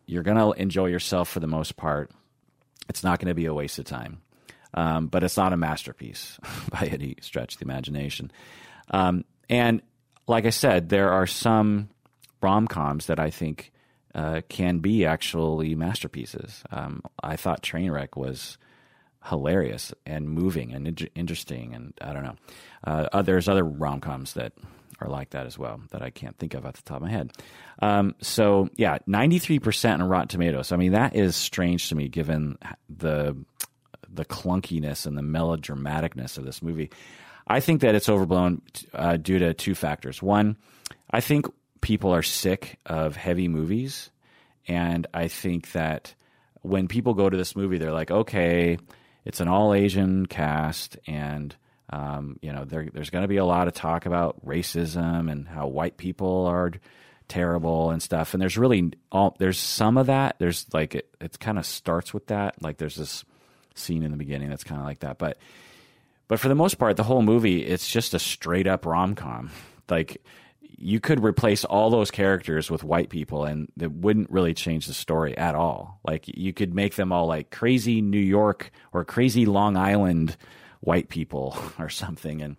You're to enjoy yourself for the most part. It's not going to be a waste of time, um, but it's not a masterpiece [LAUGHS] by any stretch of the imagination. Um, and like I said, there are some rom coms that I think uh, can be actually masterpieces. Um, I thought Trainwreck was hilarious and moving and in- interesting. And I don't know. Uh, uh, there's other rom coms that are like that as well that I can't think of at the top of my head. Um, so yeah, 93% on Rotten Tomatoes. I mean, that is strange to me given the the clunkiness and the melodramaticness of this movie. I think that it's overblown uh, due to two factors. One, I think people are sick of heavy movies, and I think that when people go to this movie, they're like, okay, it's an all Asian cast, and um, you know there, there's going to be a lot of talk about racism and how white people are terrible and stuff. And there's really all there's some of that. There's like it, it kind of starts with that. Like there's this scene in the beginning that's kind of like that, but but for the most part, the whole movie it's just a straight up rom com. Like you could replace all those characters with white people and it wouldn't really change the story at all. Like you could make them all like crazy New York or crazy Long Island white people [LAUGHS] or something and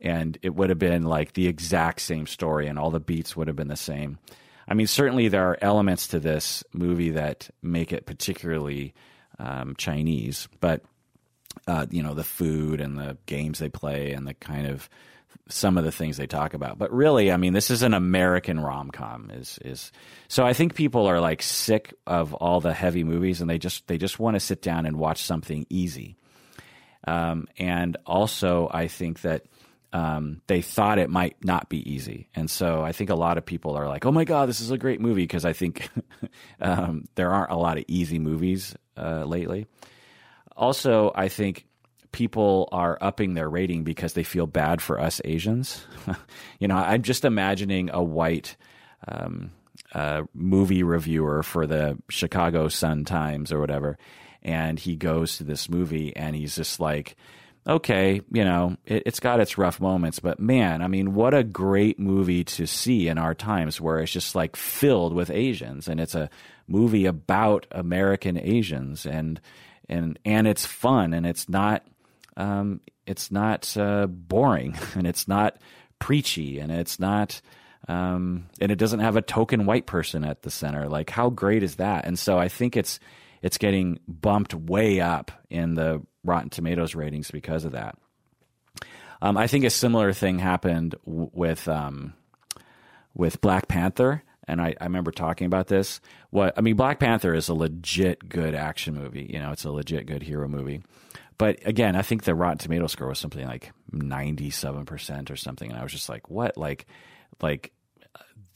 and it would have been like the exact same story and all the beats would have been the same. I mean, certainly there are elements to this movie that make it particularly um, Chinese, but uh, you know the food and the games they play and the kind of some of the things they talk about. But really, I mean, this is an American rom com. Is is so? I think people are like sick of all the heavy movies, and they just they just want to sit down and watch something easy. Um, and also, I think that um, they thought it might not be easy, and so I think a lot of people are like, "Oh my god, this is a great movie," because I think [LAUGHS] um, there aren't a lot of easy movies uh, lately. Also, I think people are upping their rating because they feel bad for us Asians. [LAUGHS] you know, I'm just imagining a white um, uh, movie reviewer for the Chicago Sun Times or whatever, and he goes to this movie and he's just like, okay, you know, it, has got its rough moments, but man, I mean, what a great movie to see in our times where it's just like filled with Asians and it's a movie about American Asians and and and it's fun and it's not um, it's not uh, boring [LAUGHS] and it's not preachy and it's not um, and it doesn't have a token white person at the center. Like, how great is that? And so I think it's it's getting bumped way up in the Rotten Tomatoes ratings because of that. Um, I think a similar thing happened w- with um, with Black Panther, and I, I remember talking about this. What I mean, Black Panther is a legit good action movie. You know, it's a legit good hero movie. But again, I think the Rotten Tomato score was something like ninety seven percent or something, and I was just like, what? Like, like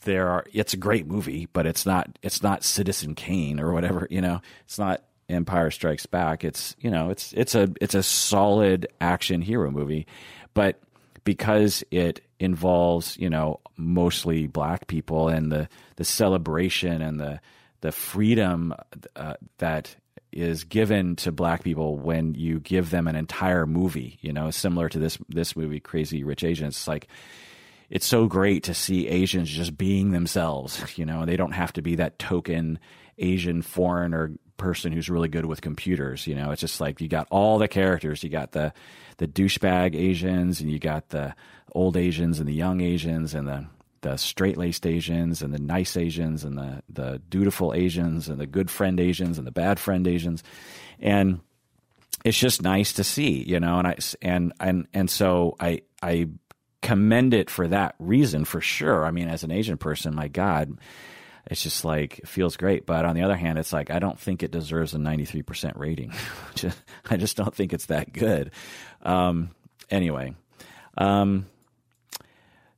there are. It's a great movie, but it's not. It's not Citizen Kane or whatever. You know, it's not Empire Strikes Back. It's you know, it's it's a it's a solid action hero movie, but because it involves you know mostly black people and the the celebration and the the freedom uh, that is given to black people when you give them an entire movie you know similar to this this movie crazy rich asians. It's like it's so great to see asians just being themselves [LAUGHS] you know. They don't have to be that token asian foreigner person who's really good with computers you know. It's just like you got all the characters. You got the the douchebag asians and you got the old asians and the young asians and the the straight laced Asians and the nice Asians and the, the dutiful Asians and the good friend Asians and the bad friend Asians. And it's just nice to see, you know, and I, and, and, and so I, I commend it for that reason for sure. I mean, as an Asian person, my God, it's just like, it feels great. But on the other hand, it's like, I don't think it deserves a 93% rating. [LAUGHS] I just don't think it's that good. Um, anyway, um,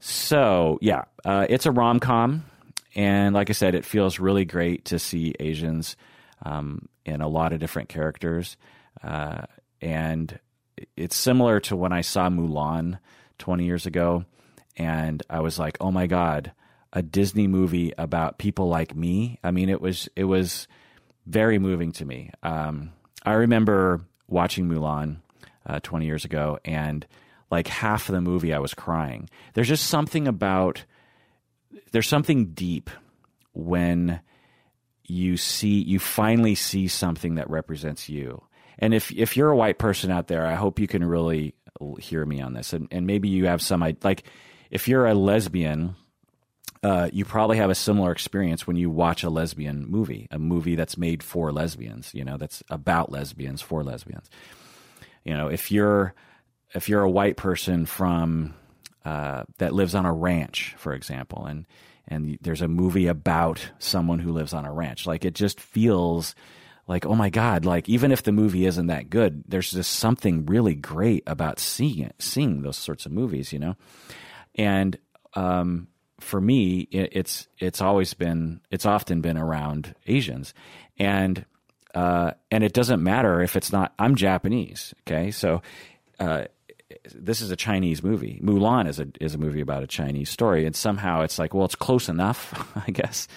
so yeah, uh, it's a rom com, and like I said, it feels really great to see Asians um, in a lot of different characters, uh, and it's similar to when I saw Mulan 20 years ago, and I was like, oh my god, a Disney movie about people like me. I mean, it was it was very moving to me. Um, I remember watching Mulan uh, 20 years ago and like half of the movie I was crying. There's just something about there's something deep when you see you finally see something that represents you. And if if you're a white person out there, I hope you can really hear me on this. And and maybe you have some like if you're a lesbian, uh, you probably have a similar experience when you watch a lesbian movie, a movie that's made for lesbians, you know, that's about lesbians for lesbians. You know, if you're if you're a white person from uh, that lives on a ranch, for example, and and there's a movie about someone who lives on a ranch, like it just feels like oh my god, like even if the movie isn't that good, there's just something really great about seeing it, seeing those sorts of movies, you know, and um, for me, it, it's it's always been it's often been around Asians, and uh, and it doesn't matter if it's not. I'm Japanese, okay, so. Uh, this is a Chinese movie. Mulan is a is a movie about a Chinese story, and somehow it's like, well, it's close enough, [LAUGHS] I guess,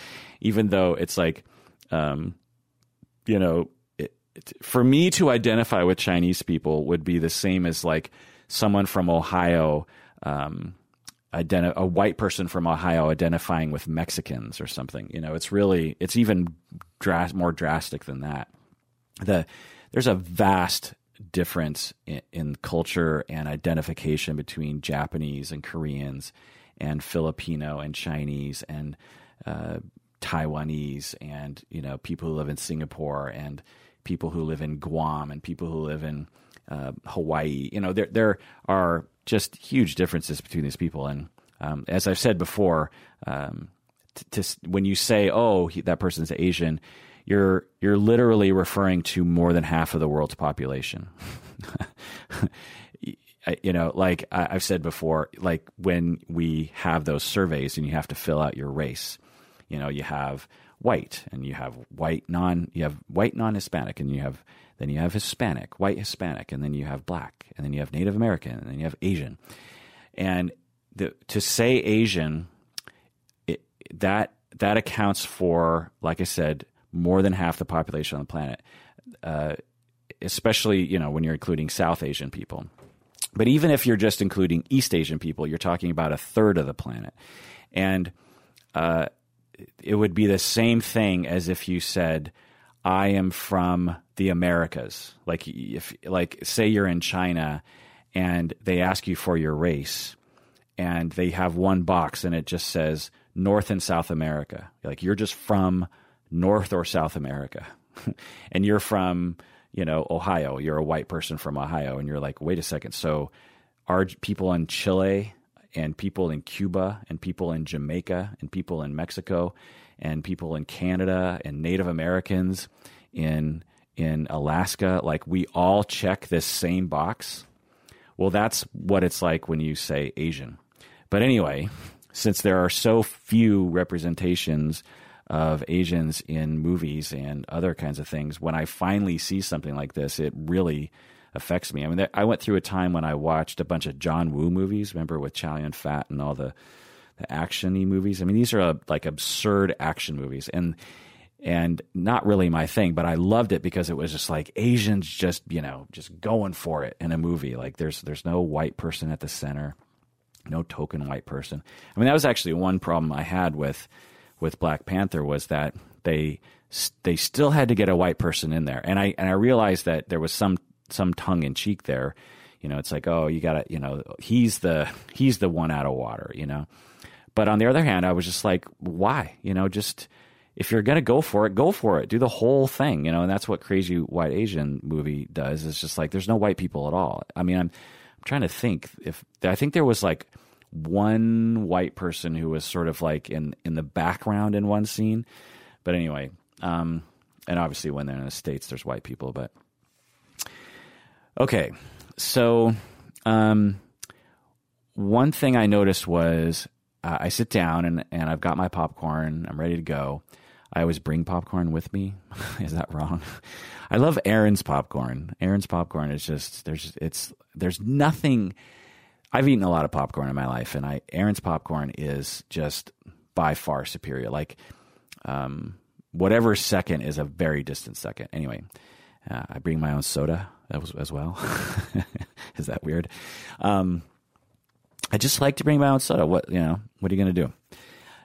even though it's like, um, you know, it, it, for me to identify with Chinese people would be the same as like someone from Ohio, um, identi- a white person from Ohio identifying with Mexicans or something. You know, it's really it's even dras- more drastic than that. The there's a vast difference in, in, culture and identification between Japanese and Koreans and Filipino and Chinese and uh, Taiwanese and you know people who live in Singapore and people who live in Guam and people who live in uh, Hawaii. You know there there are just huge differences between these people and um, as I've said before, um, to, to, when you say oh he, that person's Asian you're you're literally referring to more than half of the world's population. [LAUGHS] you know, like I've said before, like when we have those surveys and you have to fill out your race, you know, you have white and you have white non you have white non Hispanic and you have then you have Hispanic, white Hispanic, and then you have black, and then you have Native American, and then you have Asian. And the, to say Asian, it, that that accounts for, like I said, more than half the population on the planet, uh, especially you know when you're including South Asian people. But even if you're just including East Asian people, you're talking about a third of the planet, and uh, it would be the same thing as if you said, "I am from the Americas." Like if like say you're in China, and they ask you for your race, and they have one box and it just says North and South America. Like you're just from North or South America, [LAUGHS] and you're from you know Ohio. You're a white person from Ohio, and you're like, wait a second. So are people in Chile and people in Cuba and people in Jamaica and people in Mexico and people in Canada and Native Americans in in Alaska, like we all check this same box. Well, that's what it's like when you say Asian. But anyway, since there are so few representations of Asians in movies and other kinds of things, when I finally see something like this, it really affects me. I mean, I went through a time when I watched a bunch of John Woo movies, remember with Chow Yun Fat and all the the actiony movies. I mean, these are uh, like absurd action movies, and and not really my thing, but I loved it because it was just like Asians just you know just going for it in a movie. Like there's there's no white person at the center, no token white person. I mean that was actually one problem I had with with Black Panther was that they they still had to get a white person in there, and I and I realized that there was some some tongue in cheek there. You know, it's like oh you got to you know he's the he's the one out of water. You know, but on the other hand, I was just like why you know just if you're to go for it, go for it. Do the whole thing, you know, and that's what Crazy White Asian movie does. It's just like there's no white people at all. I mean, I'm, I'm trying to think if I think there was like one white person who was sort of like in in the background in one scene. But anyway, um, and obviously when they're in the states, there's white people. But okay, so um, one thing I noticed was uh, I sit down and and I've got my popcorn. I'm ready to go I always bring popcorn with me. [LAUGHS] is that wrong? [LAUGHS] I love Aaron's popcorn. Aaron's popcorn is just there's it's there's nothing. I've eaten a lot of popcorn in my life, and I Aaron's popcorn is just by far superior. Like, um, whatever second is a very distant second. Anyway, uh, I bring my own soda as, well. [LAUGHS] is that weird? Um, I just like to bring my own soda. What you know? What are you going to do?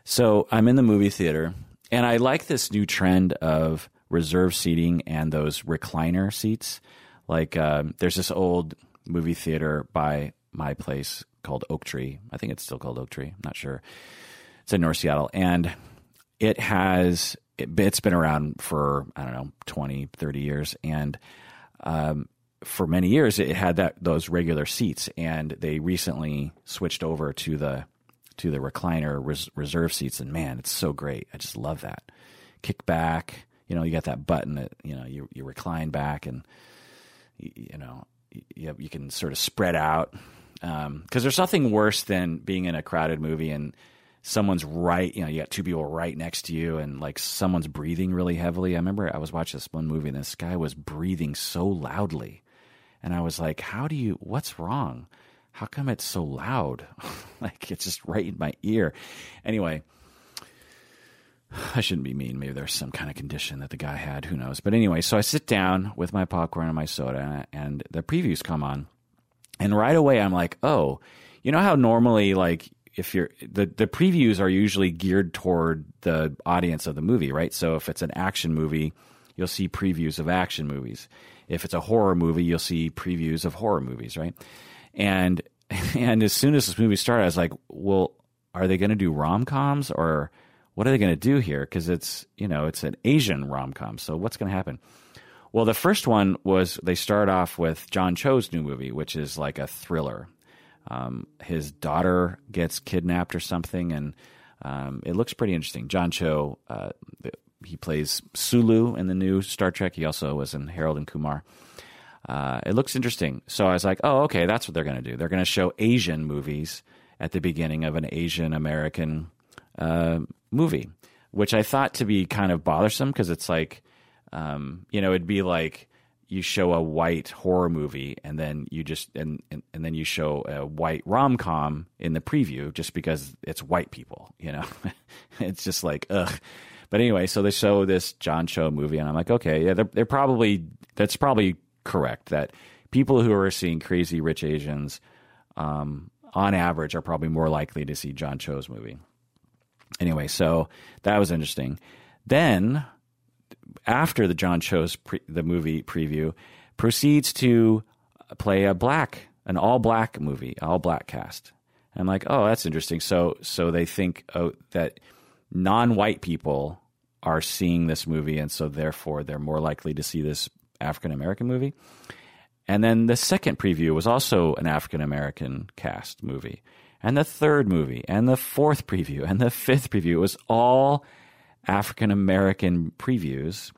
So I'm in the movie theater and I like this new trend of reserve seating and those recliner seats. Like um, there's this old movie theater by my place called Oak Tree. I think it's still called Oak Tree. I'm not sure. It's in North Seattle. And it has, it, has been around for, I don't know, 20, 30 years. And um, for many years, it had that those regular seats. And they recently switched over to the to the recliner res- reserve seats, and man, it's so great. I just love that. Kick back, you know, you got that button that you know you you recline back, and you, you know you, you can sort of spread out because um, there's nothing worse than being in a crowded movie and someone's right you know you got two people right next to you and like someone's breathing really heavily i remember i was watching this one movie and this guy was breathing so loudly and i was like how do you what's wrong how come it's so loud? [LAUGHS] like it's just right in my ear. Anyway, I shouldn't be mean. Maybe there's some kind of condition that the guy had. Who knows? But anyway, so I sit down with my popcorn and my soda, and the previews come on. And right away, I'm like, oh, you know how normally, like, if you're the, the previews are usually geared toward the audience of the movie, right? So if it's an action movie, you'll see previews of action movies. If it's a horror movie, you'll see previews of horror movies, right? And [LAUGHS] and as soon as this movie started, I was like, well, are they going to do rom coms or what are they going to do here? Because it's you know it's an Asian rom com, so what's going to happen? Well, the first one was they start off with John Cho's new movie, which is like a thriller. Um, his daughter gets kidnapped or something, and um, it looks pretty interesting. John Cho, uh, he plays Sulu in the new Star Trek. He also was in Harold and Kumar. Uh, it looks interesting. So I was like, oh, okay, that's what they're going to do. They're going to show Asian movies at the beginning of an Asian American uh, movie, which I thought to be kind of bothersome because it's like, um, you know, it'd be like you show a white horror movie and then you just and, and, and then you show a white rom com in the preview just because it's white people, you know. [LAUGHS] it's just like ugh. But anyway, so they show this John Cho movie, and I'm like, okay, yeah, they're, they're probably that's probably correct that people who are seeing Crazy Rich Asians, um, on average, are probably more likely to see John Cho's movie. Anyway, so that was interesting. Then, after the John Cho's pre- the movie preview, proceeds to play a black, an all black movie, all black cast. I'm like, oh, that's interesting. So so they think oh, that non-white people are seeing this movie, and so therefore they're more likely to see this African American movie. And then the second preview was also an African American cast movie. And the third movie, and the fourth preview, and the fifth preview. It was all African American previews.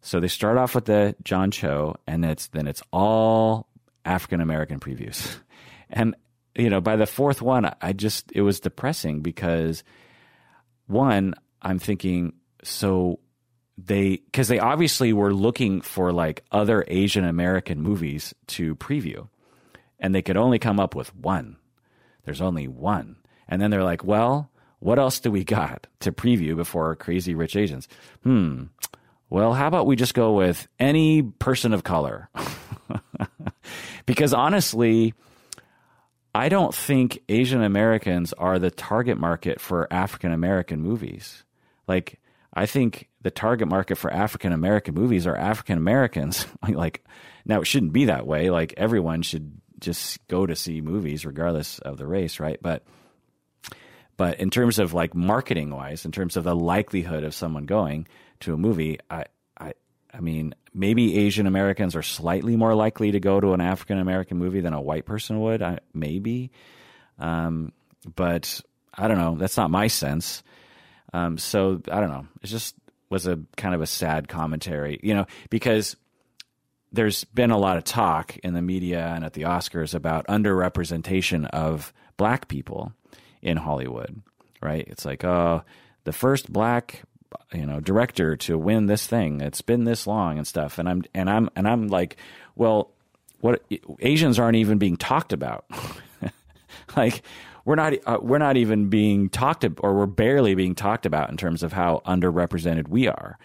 So they start off with the John Cho, and it's then it's all African American previews. [LAUGHS] And you know, by the fourth one, I just it was depressing because one, I'm thinking, so they because they obviously were looking for like other Asian American movies to preview, and they could only come up with one. There's only one, and then they're like, well, what else do we got to preview before Crazy Rich Asians? Hmm. Well, how about we just go with any person of color? [LAUGHS] because honestly, I don't think Asian Americans are the target market for African American movies. Like, I think the target market for African American movies are African Americans. [LAUGHS] like, now it shouldn't be that way. Like, everyone should just go to see movies regardless of the race, right? But, but in terms of like marketing wise, in terms of the likelihood of someone going to a movie, I, I, I mean, maybe Asian Americans are slightly more likely to go to an African American movie than a white person would. I, maybe, um, but I don't know. That's not my sense. Um, so I don't know. It just was a kind of a sad commentary, you know, because there's been a lot of talk in the media and at the Oscars about underrepresentation of black people in Hollywood, right? It's like, oh, the first black you know director to win this thing. It's been this long and stuff. And i'm and i'm and i'm like well what asians aren't even being talked about. [LAUGHS] Like we're not uh, we're not even being talked about, or we're barely being talked about in terms of how underrepresented we are,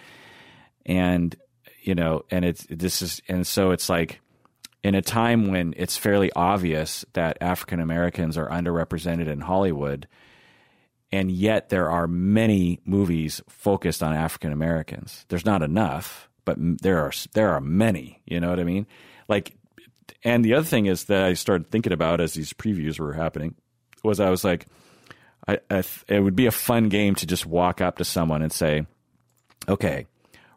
and you know, and it's this is and so it's like in a time when it's fairly obvious that African Americans are underrepresented in Hollywood, and yet there are many movies focused on African Americans. There's not enough, but there are there are many. You know what I mean? Like, and the other thing is that I started thinking about as these previews were happening was I was like, I, I it would be a fun game to just walk up to someone and say, okay,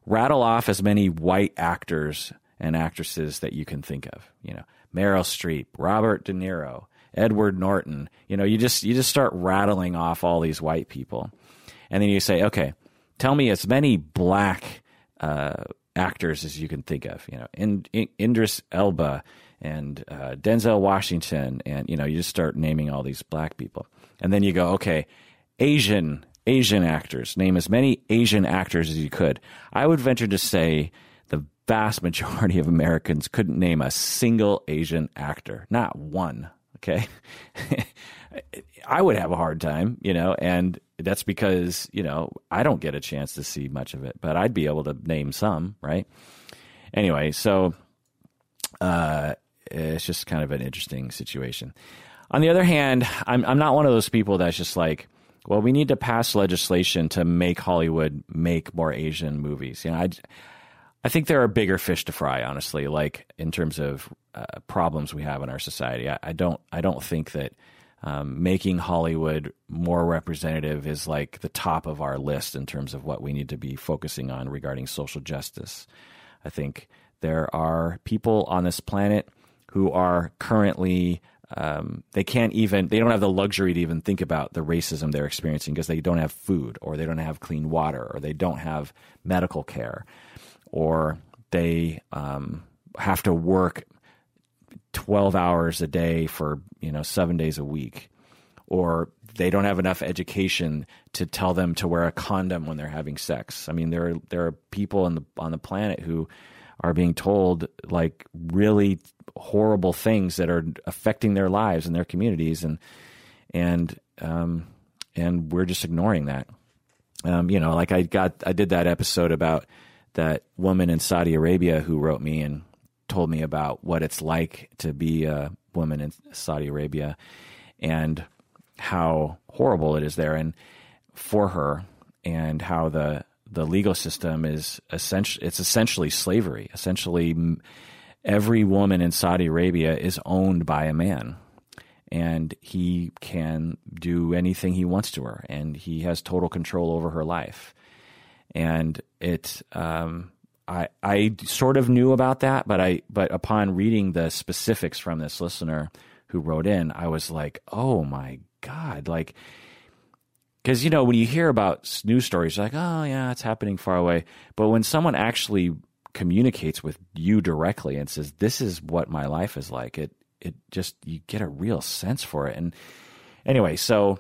rattle off as many white actors and actresses that you can think of. You know, Meryl Streep, Robert De Niro, Edward Norton. You know, you just you just start rattling off all these white people, and then you say, okay, tell me as many black uh, actors as you can think of. You know, in, in, Idris Elba and uh, Denzel Washington, and you know, you just start naming all these black people, and then you go, okay, Asian Asian actors. Name as many Asian actors as you could. I would venture to say vast majority of Americans couldn't name a single Asian actor, not one. Okay, [LAUGHS] I would have a hard time, you know, and that's because you know I don't get a chance to see much of it, but I'd be able to name some, right? Anyway, so uh, it's just kind of an interesting situation. On the other hand, I'm I'm not one of those people that's just like, well, we need to pass legislation to make Hollywood make more Asian movies. You know, I I think there are bigger fish to fry, honestly. Like in terms of uh, problems we have in our society, I, I don't I don't think that. Um, making Hollywood more representative is like the top of our list in terms of what we need to be focusing on regarding social justice. I think there are people on this planet who are currently um, they can't even they don't have the luxury to even think about the racism they're experiencing because they don't have food or they don't have clean water or they don't have medical care or they um, have to work 12 hours a day for you know seven days a week or they don't have enough education to tell them to wear a condom when they're having sex i mean there are there are people on the on the planet who are being told like really horrible things that are affecting their lives and their communities, and and um, and we're just ignoring that. Um, you know, like I got I did that episode about that woman in Saudi Arabia who wrote me and told me about what it's like to be a woman in Saudi Arabia and how horrible it is there and for her and how the the legal system is essentially it's essentially slavery. Essentially, every woman in Saudi Arabia is owned by a man, and he can do anything he wants to her, and he has total control over her life. And it, um, I, I sort of knew about that, but I, but upon reading the specifics from this listener who wrote in, I was like, oh my god, like, because you know when you hear about news stories, like, oh yeah, it's happening far away, but when someone actually communicates with you directly and says, "This is what my life is like," it it just you get a real sense for it. And anyway, so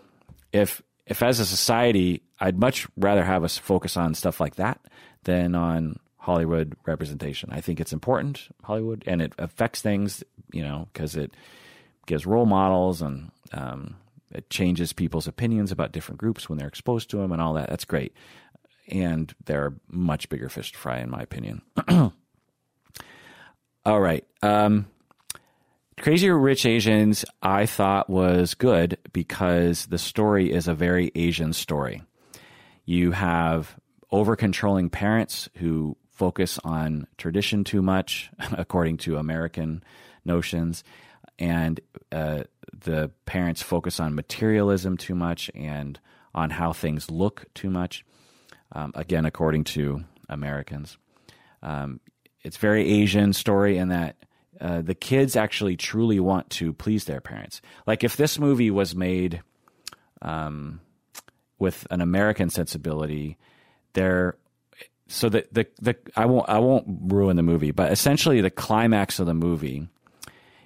if if as a society, I'd much rather have us focus on stuff like that than on Hollywood representation. I think it's important, Hollywood, and it affects things, you know, because it gives role models and um, it changes people's opinions about different groups when they're exposed to them and all that. That's great. And there are much bigger fish to fry, in my opinion. [CLEARS THROAT] all right. Um, Crazy Rich Asians, I thought was good because the story is a very Asian story. You have over controlling parents who focus on tradition too much, [LAUGHS] according to American notions, and uh, the parents focus on materialism too much and on how things look too much. Um, again, according to Americans, um, it's very Asian story in that uh, the kids actually truly want to please their parents. Like if this movie was made um, with an American sensibility, there. So the, the the I won't I won't ruin the movie, but essentially the climax of the movie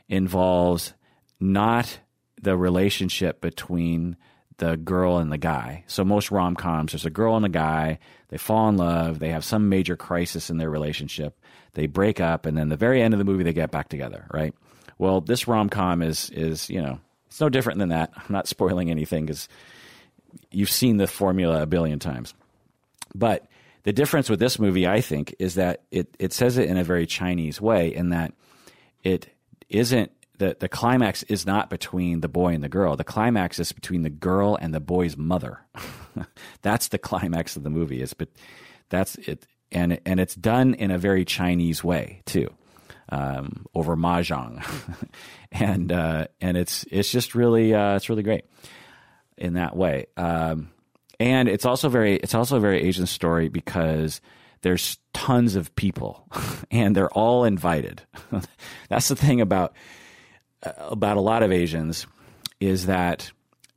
involves not the relationship between the girl and the guy. So most rom coms, there's a girl and a guy, they fall in love, they have some major crisis in their relationship, they break up, and then the very end of the movie they get back together, right? Well, this rom com is is you know it's no different than that. I'm not spoiling anything because you've seen the formula a billion times. But the difference with this movie, I think, is that it it says it in a very Chinese way, in that it isn't the the climax is not between the boy and the girl. The climax is between the girl and the boy's mother. [LAUGHS] that's the climax of the movie. Is but that's it, and and it's done in a very Chinese way too, um, over mahjong, [LAUGHS] and uh, and it's it's just really uh, it's really great in that way. Um, and it's also very it's also a very Asian story because there's tons of people [LAUGHS] and they're all invited. [LAUGHS] That's the thing about about a lot of Asians is that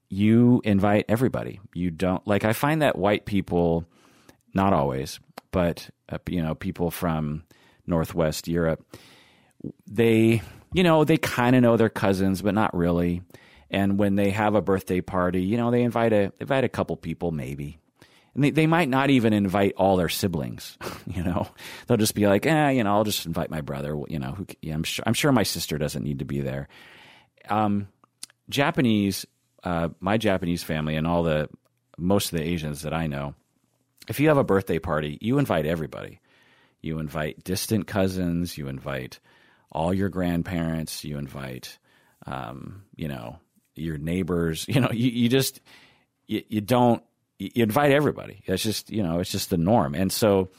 you invite everybody. You don't like I find that white people not always, but uh, you know, people from northwest Europe they you know, they kind of know their cousins but not really. And when they have a birthday party, you know, they invite a invite a couple people maybe and they, they might not even invite all their siblings. [LAUGHS] You know, they'll just be like, eh, you know, I'll just invite my brother. You know, who, yeah, I'm sure I'm sure my sister doesn't need to be there. Um, Japanese, uh, my Japanese family and all the most of the Asians that I know, if you have a birthday party, you invite everybody. You invite distant cousins. You invite all your grandparents. You invite, um, you know, your neighbors. [LAUGHS] You know, you, you just you, you don't you invite everybody. It's just you know it's just the norm, and so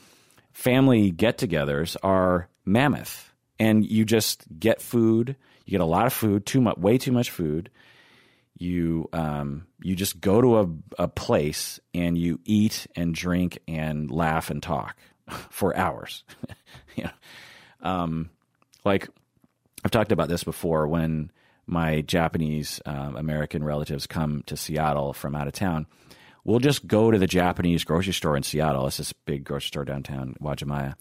family get-togethers are mammoth, and you just get food. You get a lot of food, too much, way too much food. You um, you just go to a, a place and you eat and drink and laugh and talk [LAUGHS] for hours. [LAUGHS] know, um, like I've talked about this before when my Japanese um, American relatives come to Seattle from out of town we'll just go to the Japanese grocery store in Seattle. It's this big grocery store downtown Uwajimaya.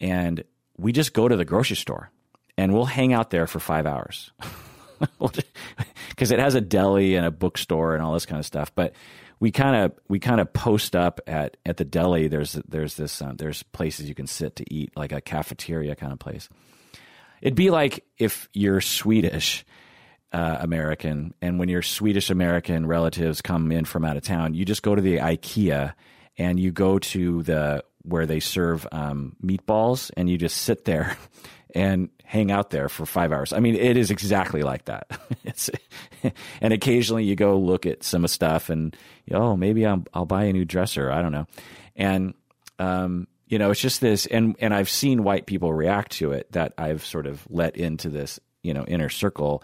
And we just go to the grocery store and we'll hang out there for five hours. [LAUGHS] [LAUGHS] Because it has a deli and a bookstore and all this kind of stuff. But we kind of we kind of post up at, at the deli. There's there's this um, there's places you can sit to eat, like a cafeteria kind of place. It'd be like if you're Swedish uh, American, and when your Swedish American relatives come in from out of town, you just go to the IKEA and you go to the where they serve um, meatballs, and you just sit there [LAUGHS] and hang out there for five hours. I mean, it is exactly like that. [LAUGHS] [LAUGHS] and occasionally you go look at some stuff, and oh, maybe I'll, I'll buy a new dresser. I don't know, and um, you know, it's just this, and and I've seen white people react to it that I've sort of let into this, you know, inner circle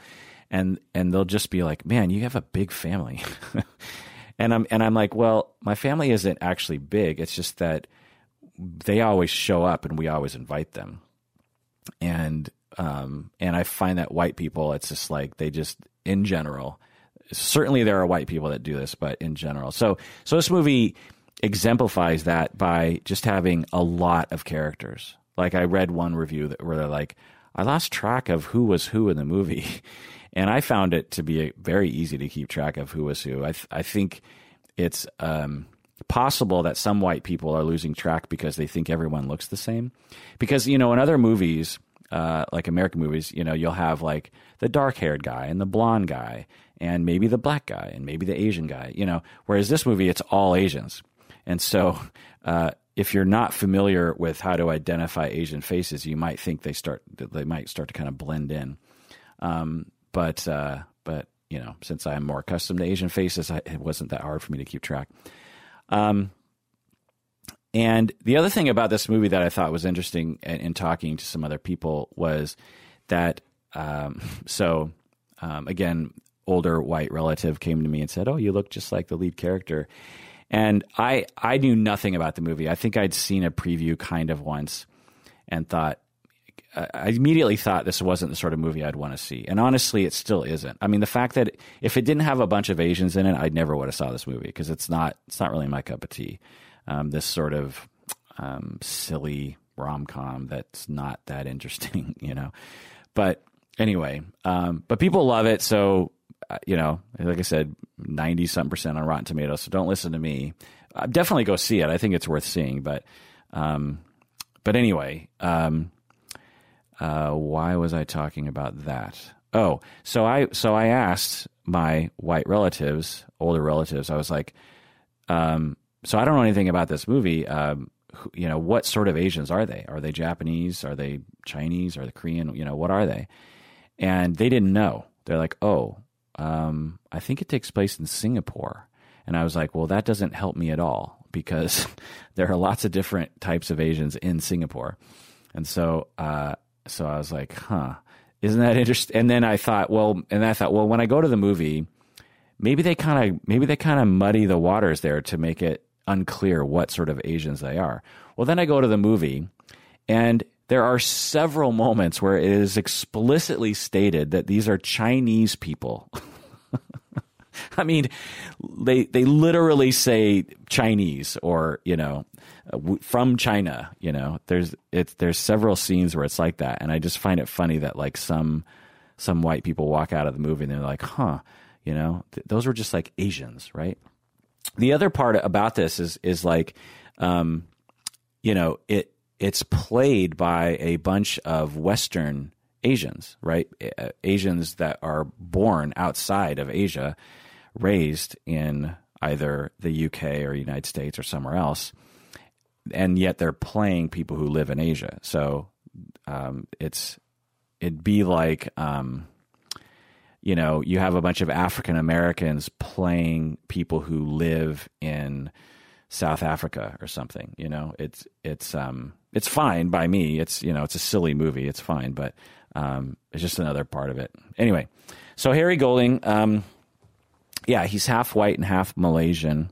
and and they'll just be like, "Man, you have a big family," [LAUGHS] and I'm and I'm like, "Well, my family isn't actually big. It's just that they always show up and we always invite them." And um, and I find that white people, it's just like they just in general. Certainly, there are white people that do this, but in general, so so this movie exemplifies that by just having a lot of characters. Like I read one review that, where they're like, I lost track of who was who in the movie. [LAUGHS] And I found it to be very easy to keep track of who was who. I, th- I think it's um, possible that some white people are losing track because they think everyone looks the same. Because, you know, in other movies, uh, like American movies, you know, you'll have like the dark haired guy and the blonde guy and maybe the black guy and maybe the Asian guy, you know, whereas this movie, it's all Asians. And so, [LAUGHS] uh, if you're not familiar with how to identify Asian faces, you might think they start they might start to kind of blend in. Um, but uh, but you know, since I'm more accustomed to Asian faces, I, it wasn't that hard for me to keep track. Um, and the other thing about this movie that I thought was interesting in, in talking to some other people was that um, [LAUGHS] so um, again, older white relative came to me and said, "Oh, you look just like the lead character." And I I knew nothing about the movie. I think I'd seen a preview kind of once and thought I immediately thought this wasn't the sort of movie I'd want to see. And honestly, it still isn't. I mean, the fact that if it didn't have a bunch of Asians in it, I'd never would have saw this movie because it's not it's not really my cup of tea. Um, this sort of um, silly rom com that's not that interesting, [LAUGHS] you know. But anyway, um, but people love it, so uh, you know, like I said, ninety something percent on Rotten Tomatoes. So don't listen to me. Uh, definitely go see it. I think it's worth seeing. But um, but anyway, um, uh, why was I talking about that? Oh, so I so I asked my white relatives, older relatives. I was like, um, so I don't know anything about this movie. Um, who, you know, what sort of Asians are they? Are they Japanese? Are they Chinese? Are they Korean? You know, what are they? And they didn't know. They're like, oh, um, I think it takes place in Singapore. And I was like, well, that doesn't help me at all because [LAUGHS] there are lots of different types of Asians in Singapore. And so, uh, so I was like, huh, isn't that interesting? And then I thought, well, and I thought, well, when I go to the movie, maybe they kind of, maybe they kind of muddy the waters there to make it unclear what sort of Asians they are. Well, then I go to the movie and there are several moments where it is explicitly stated that these are Chinese people. [LAUGHS] [LAUGHS] I mean, they they literally say Chinese or you know from China. You know, there's it's there's several scenes where it's like that, and I just find it funny that like some some white people walk out of the movie and they're like, huh, you know, th- those were just like Asians, right? The other part about this is is like, um, you know, it it's played by a bunch of Western Asians, right? Asians that are born outside of Asia, raised in either the UK or United States or somewhere else, and yet they're playing people who live in Asia. So um, it's it'd be like um, you know you have a bunch of African Americans playing people who live in South Africa or something. You know, it's it's um, it's fine by me. It's you know it's a silly movie. It's fine, but um, it's just another part of it. Anyway, so Harry Golding, um, yeah, he's half white and half Malaysian,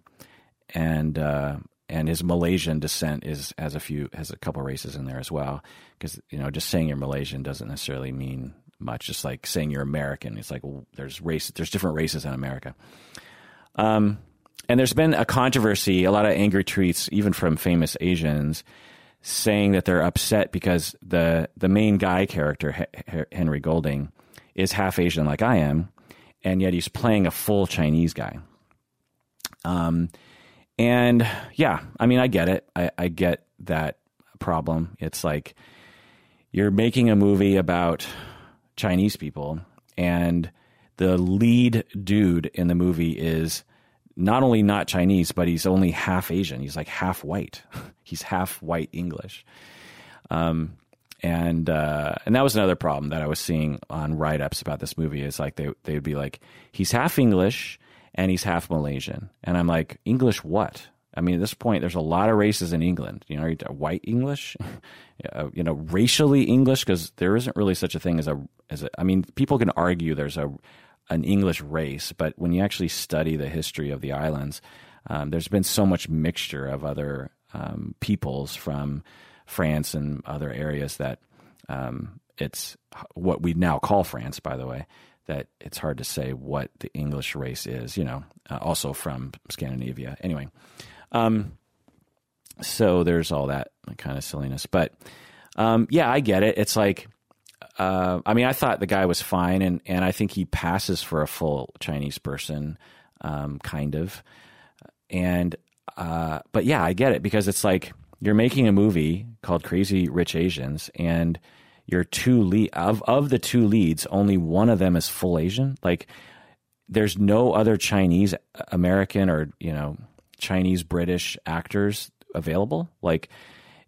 and uh, and his Malaysian descent is has a few has a couple races in there as well. Because you know, just saying you're Malaysian doesn't necessarily mean much. Just like saying you're American, it's like well, there's race there's different races in America. Um, and there's been a controversy, a lot of angry tweets, even from famous Asians, saying that they're upset because the the main guy character Henry Golding is half Asian like I am, and yet he's playing a full Chinese guy. Um, and yeah, I mean, I get it. I, I get that problem. It's like you're making a movie about Chinese people, and the lead dude in the movie is not only not Chinese, but he's only half Asian. He's like half white. [LAUGHS] he's half white English. Um, and uh, and that was another problem that I was seeing on write ups about this movie is like they they would be like he's half English and he's half Malaysian, and I'm like English what? I mean, at this point, there's a lot of races in England. You know, white English, [LAUGHS] you know, racially English, because there isn't really such a thing as a as a. I mean, people can argue there's a an English race, but when you actually study the history of the islands, um, there's been so much mixture of other um, peoples from France and other areas that um, it's what we now call France, by the way, that it's hard to say what the English race is, you know, uh, also from Scandinavia. Anyway, um, so there's all that kind of silliness. But um, yeah, I get it. It's like, uh, I mean, I thought the guy was fine, and, and I think he passes for a full Chinese person, um, kind of. And, uh, but yeah, I get it because it's like you're making a movie called Crazy Rich Asians, and your two lead of of the two leads, only one of them is full Asian. Like there's no other Chinese American or you know Chinese British actors available. Like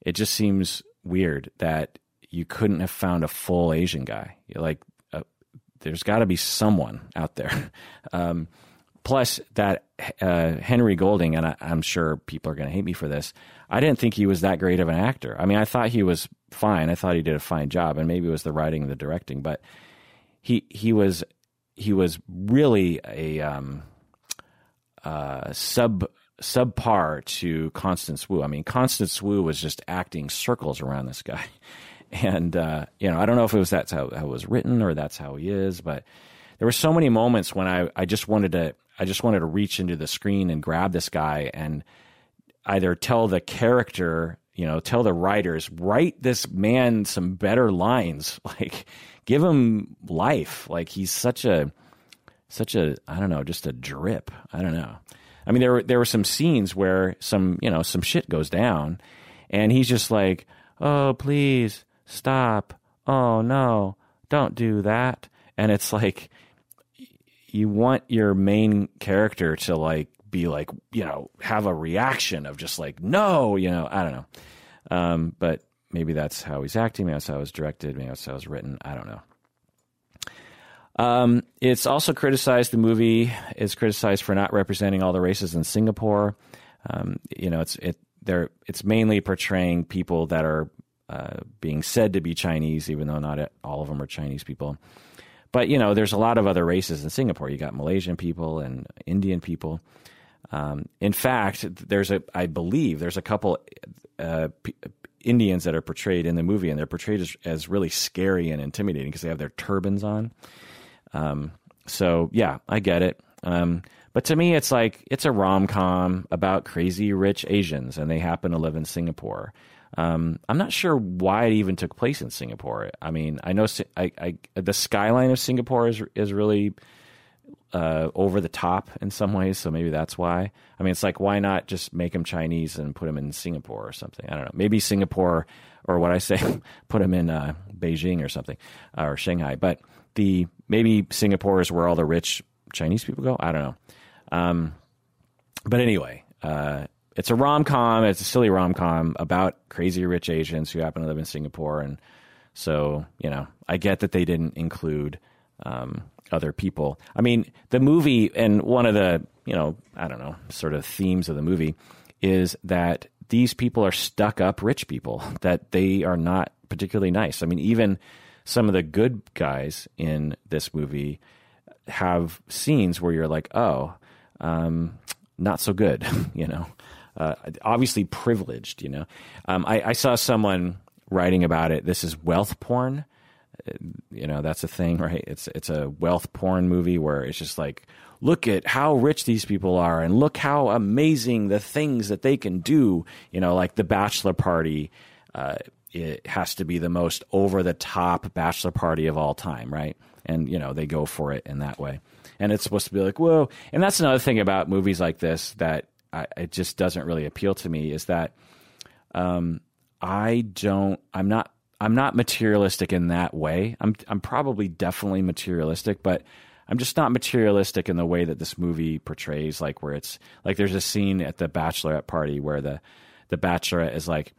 it just seems weird that you couldn't have found a full Asian guy. Like uh, there's got to be someone out there. [LAUGHS] Um, plus that uh, Henry Golding, and I, I'm sure people are going to hate me for this. I didn't think he was that great of an actor. I mean, I thought he was fine. I thought he did a fine job, and maybe it was the writing and the directing, but he he was he was really a um, uh, sub subpar to Constance Wu. I mean, Constance Wu was just acting circles around this guy, [LAUGHS] and uh, you know, I don't know if it was that's how, how it was written or that's how he is, but there were so many moments when I I just wanted to I just wanted to reach into the screen and grab this guy and either tell the character you know, tell the writers, write this man some better lines. [LAUGHS] Like, give him life. Like, he's such a, such a, I don't know, just a drip. I don't know. I mean, there were there were some scenes where some, you know, some shit goes down, and he's just like, "Oh, please stop! Oh no, don't do that!" And it's like, you want your main character to like be like, you know, have a reaction of just like, no, you know, I don't know. Um, but maybe that's how he's acting. Maybe that's how it was directed. Maybe that's how it was written. I don't know. Um, it's also criticized. The movie is criticized for not representing all the races in Singapore. Um, you know, it's it they're it's mainly portraying people that are uh, being said to be Chinese, even though not all of them are Chinese people. But you know, there's a lot of other races in Singapore. You got Malaysian people and Indian people. Um, in fact, there's a, I believe there's a couple uh, P- Indians that are portrayed in the movie, and they're portrayed as, as really scary and intimidating because they have their turbans on. Um, so yeah, I get it. Um, but to me, it's like it's a rom com about crazy rich Asians, and they happen to live in Singapore. Um, I'm not sure why it even took place in Singapore. I mean, I know I, I, the skyline of Singapore is is really uh, over the top in some ways, so maybe that's why. I mean, it's like why not just make them Chinese and put them in Singapore or something? I don't know. Maybe Singapore or what I say, [LAUGHS] put them in uh, Beijing or something uh, or Shanghai. But the maybe Singapore is where all the rich Chinese people go. I don't know. Um, but anyway, uh, it's a rom com. It's a silly rom com about crazy rich Asians who happen to live in Singapore, and so you know, I get that they didn't include. Um, other people. I mean, the movie and one of the, you know, I don't know, sort of themes of the movie is that these people are stuck up rich people, [LAUGHS] that they are not particularly nice. I mean, even some of the good guys in this movie have scenes where you're like, oh, um, not so good, [LAUGHS] you know. Uh, obviously privileged, you know. Um, I, I saw someone writing about it. This is wealth porn you know that's a thing right? It's it's a wealth porn movie where it's just like look at how rich these people are and look how amazing the things that they can do. You know like the bachelor party uh, it has to be the most over the top bachelor party of all time right? And you know they go for it in that way. And it's supposed to be like whoa. And that's another thing about movies like this that I, it just doesn't really appeal to me is that um, I don't I'm not I'm not materialistic in that way. I'm I'm probably definitely materialistic, but I'm just not materialistic in the way that this movie portrays. Like where it's like there's a scene at the bachelorette party where the the bachelorette is like,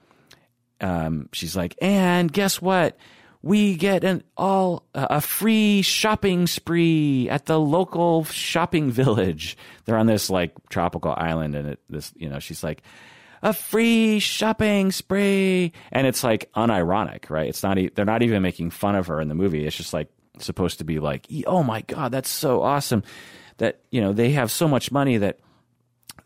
um, she's like, and guess what? we get an all a free shopping spree at the local shopping village. They're on this like tropical island, and it, this you know she's like a free shopping spree, and it's like unironic, right? It's not they're not even making fun of her in the movie. It's just like supposed to be like, oh my god, that's so awesome that you know they have so much money that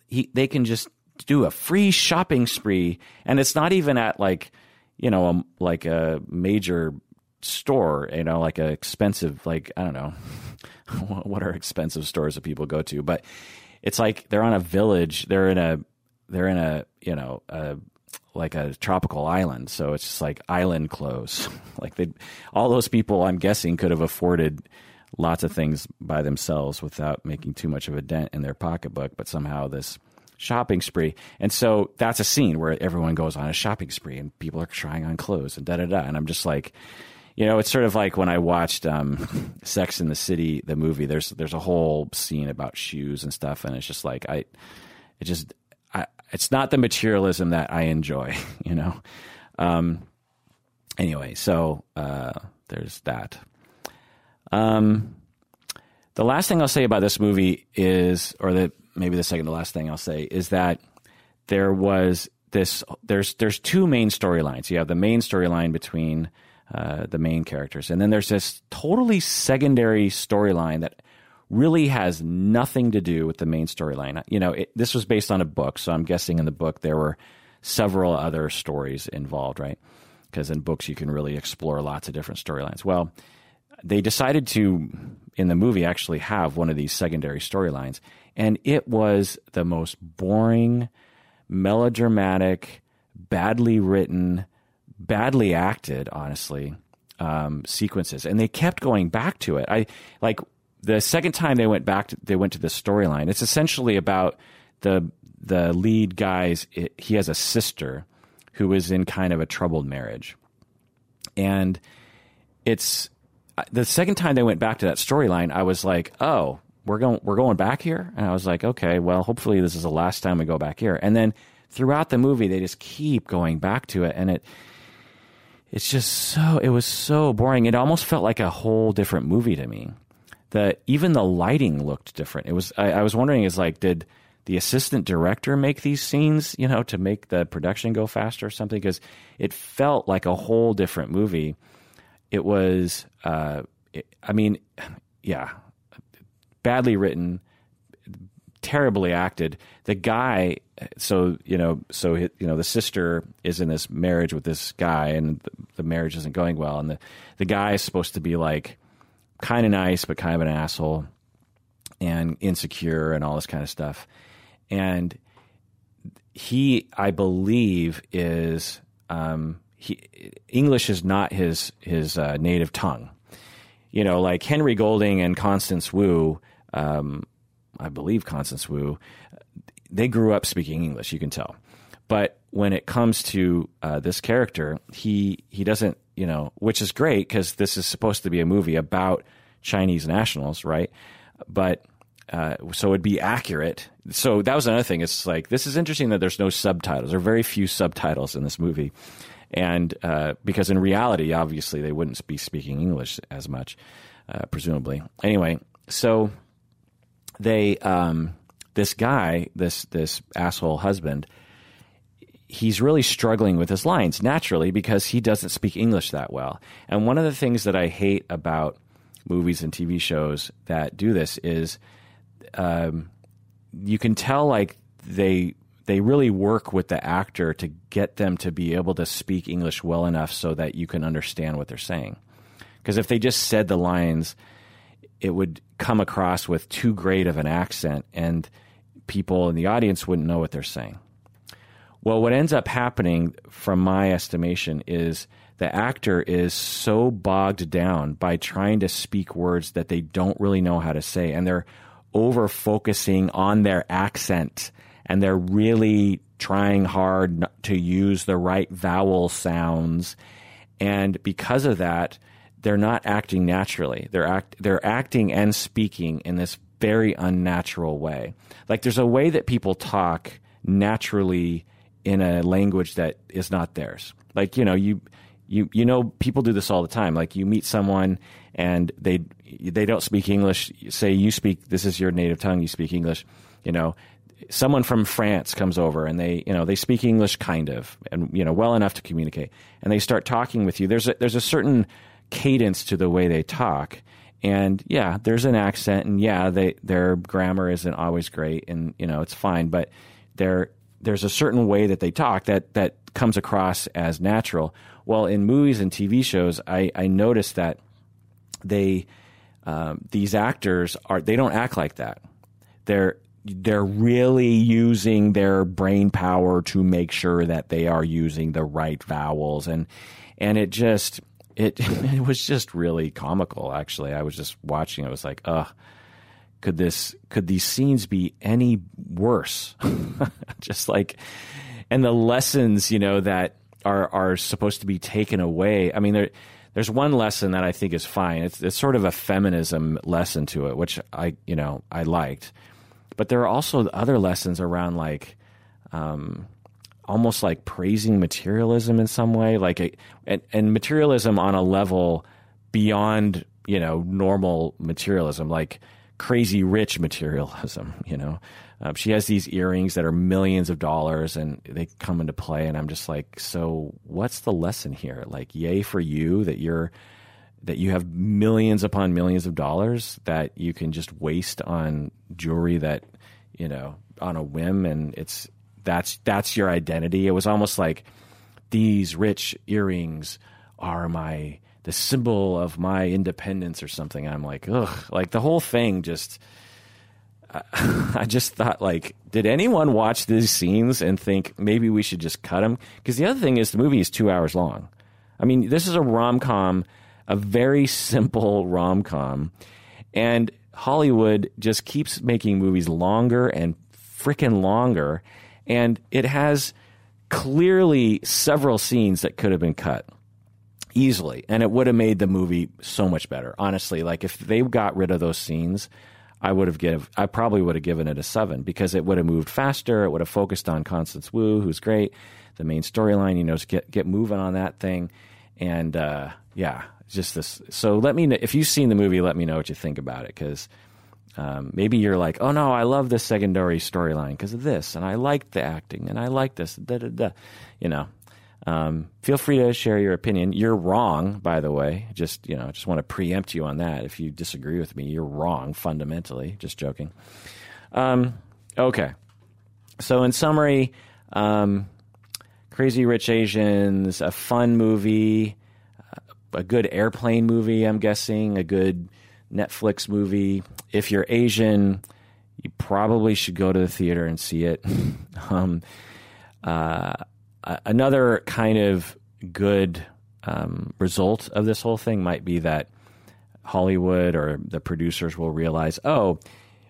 he they can just do a free shopping spree, and it's not even at like you know a, like a major store, you know, like a expensive like I don't know [LAUGHS] what are expensive stores that people go to, but it's like they're on a village, they're in a they're in a you know a like a tropical island, so it's just like island clothes. [LAUGHS] like they, all those people, I'm guessing, could have afforded lots of things by themselves without making too much of a dent in their pocketbook. But somehow this shopping spree, and so that's a scene where everyone goes on a shopping spree and people are trying on clothes and da da da. And I'm just like, you know, it's sort of like when I watched um, [LAUGHS] Sex in the City, the movie. There's there's a whole scene about shoes and stuff, and it's just like I, it just it's not the materialism that I enjoy, [LAUGHS] you know. Um, anyway, so uh, there's that. Um, the last thing I'll say about this movie is, or the maybe the second to last thing I'll say is that there was this. There's there's two main storylines. You have the main storyline between uh, the main characters, and then there's this totally secondary storyline that really has nothing to do with the main storyline. You know, it, this was based on a book, so I'm guessing in the book there were several other stories involved, right? Because in books you can really explore lots of different storylines. Well, they decided to, in the movie, actually have one of these secondary storylines, and it was the most boring, melodramatic, badly written, badly acted, honestly, um, sequences, and they kept going back to it. I like the second time they went back, to, they went to the storyline. It's essentially about the the lead guy's. It, he has a sister who is in kind of a troubled marriage, and it's the second time they went back to that storyline. I was like, oh, we're going we're going back here, and I was like, okay, well, hopefully this is the last time we go back here. And then throughout the movie, they just keep going back to it, and it it's just so it was so boring. It almost felt like a whole different movie to me the even the lighting looked different. It was I, I was wondering is like did the assistant director make these scenes, you know, to make the production go faster or something? Because it felt like a whole different movie. It was, uh, it, I mean, yeah, badly written, terribly acted. The guy, so you know, so you know, the sister is in this marriage with this guy, and the, the marriage isn't going well, and the the guy is supposed to be like kind of nice, but kind of an asshole and insecure and all this kind of stuff. And he, I believe, is um, he, English is not his his uh, native tongue. You know, like Henry Golding and Constance Wu. Um, I believe Constance Wu. They grew up speaking English. You can tell, but when it comes to uh, this character, he he doesn't you know, which is great because this is supposed to be a movie about Chinese nationals, right? But uh, so it'd be accurate. So that was another thing. It's like this is interesting that there's no subtitles. Are very few subtitles in this movie, and uh, because in reality, obviously, they wouldn't be speaking English as much, uh, presumably. Anyway, so they um, this guy, this this asshole husband he's really struggling with his lines naturally because he doesn't speak English that well. And one of the things that I hate about movies and TV shows that do this is um, you can tell like they they really work with the actor to get them to be able to speak English well enough so that you can understand what they're saying. Because if they just said the lines, it would come across with too great of an accent, and people in the audience wouldn't know what they're saying. Well, what ends up happening, from my estimation, is the actor is so bogged down by trying to speak words that they don't really know how to say, and they're over focusing on their accent, and they're really trying hard to use the right vowel sounds, and because of that, they're not acting naturally. They're act they're acting and speaking in this very unnatural way. Like there's a way that people talk naturally in a language that is not theirs. Like, you know, you you you know people do this all the time. Like you meet someone and they they don't speak English. Say you speak this is your native tongue. You speak English. You know, someone from France comes over and they you know they speak English kind of and you know well enough to communicate and they start talking with you. There's a, there's a certain cadence to the way they talk. And yeah, there's an accent, and yeah, they, their grammar isn't always great, and you know it's fine. But there, there's a certain way that they talk that that comes across as natural. Well, in movies and TV shows, I, I noticed that they um, these actors are they don't act like that. They're they're really using their brain power to make sure that they are using the right vowels and and it just it [LAUGHS] it was just really comical actually i was just watching it was like uh could this could these scenes be any worse? [LAUGHS] Just like and the lessons you know that are are supposed to be taken away. I mean there there's one lesson that i think is fine. It's it's sort of a feminism lesson to it which i you know i liked. But there are also other lessons around like um, almost like praising materialism in some way, like a, and, and materialism on a level beyond you know normal materialism, like crazy rich materialism. [LAUGHS] You know, um, she has these earrings that are millions of dollars, and they come into play, and I'm just like, so what's the lesson here? Like, yay for you that you're that you have millions upon millions of dollars that you can just waste on jewelry that you know on a whim and it's that's that's your identity it was almost like these rich earrings are my the symbol of my independence or something i'm like ugh like the whole thing just I [LAUGHS] just thought, like, did anyone watch these scenes and think maybe we should just cut them? Because the other thing is, the movie is two hours long. I mean, this is a rom com a very [LAUGHS] simple rom com. And Hollywood just keeps making movies longer and freaking longer. And it has clearly several scenes that could have been cut easily. And it would have made the movie so much better. Honestly, like if they got rid of those scenes, I would have give I probably would have given it a seven because it would have moved faster. It would have focused on Constance Wu, who's great, the main storyline. You know, get get moving on that thing, and uh, yeah, just this. So let me know if you've seen the movie. Let me know what you think about it because um, maybe you're like, oh no, I love this secondary storyline because of this, and I like the acting, and I like this. Da da da. You know, um, feel free to share your opinion. You're wrong, by the way. Just you know, just want to preempt you on that. If you disagree with me, you're wrong fundamentally. Just joking. Um, okay. So in summary, um, Crazy Rich Asians, a fun movie a good airplane movie, I'm guessing, a good Netflix movie. If you're Asian, you probably should go to the theater and see it. [LAUGHS] um, uh, another kind of good um, result of this whole thing might be that Hollywood or the producers will realize, oh,